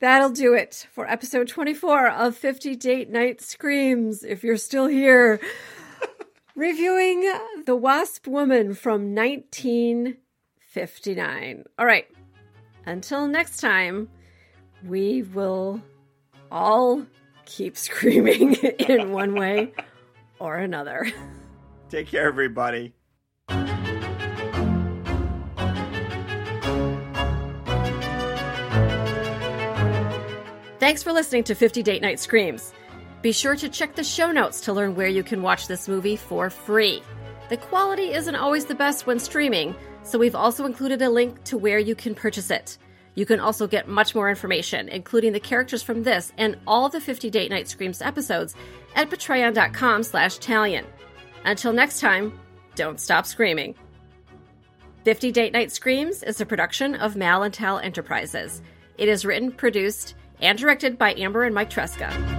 That'll do it for episode 24 of 50 Date Night Screams. If you're still here, reviewing The Wasp Woman from 1959. All right. Until next time, we will all keep screaming in one way or another. Take care, everybody. Thanks for listening to 50 Date Night Screams. Be sure to check the show notes to learn where you can watch this movie for free. The quality isn't always the best when streaming, so we've also included a link to where you can purchase it. You can also get much more information, including the characters from this and all the 50 Date Night Screams episodes at patreon.com slash Talien. Until next time, don't stop screaming. 50 Date Night Screams is a production of Mal and Tal Enterprises. It is written, produced, and directed by Amber and Mike Tresca.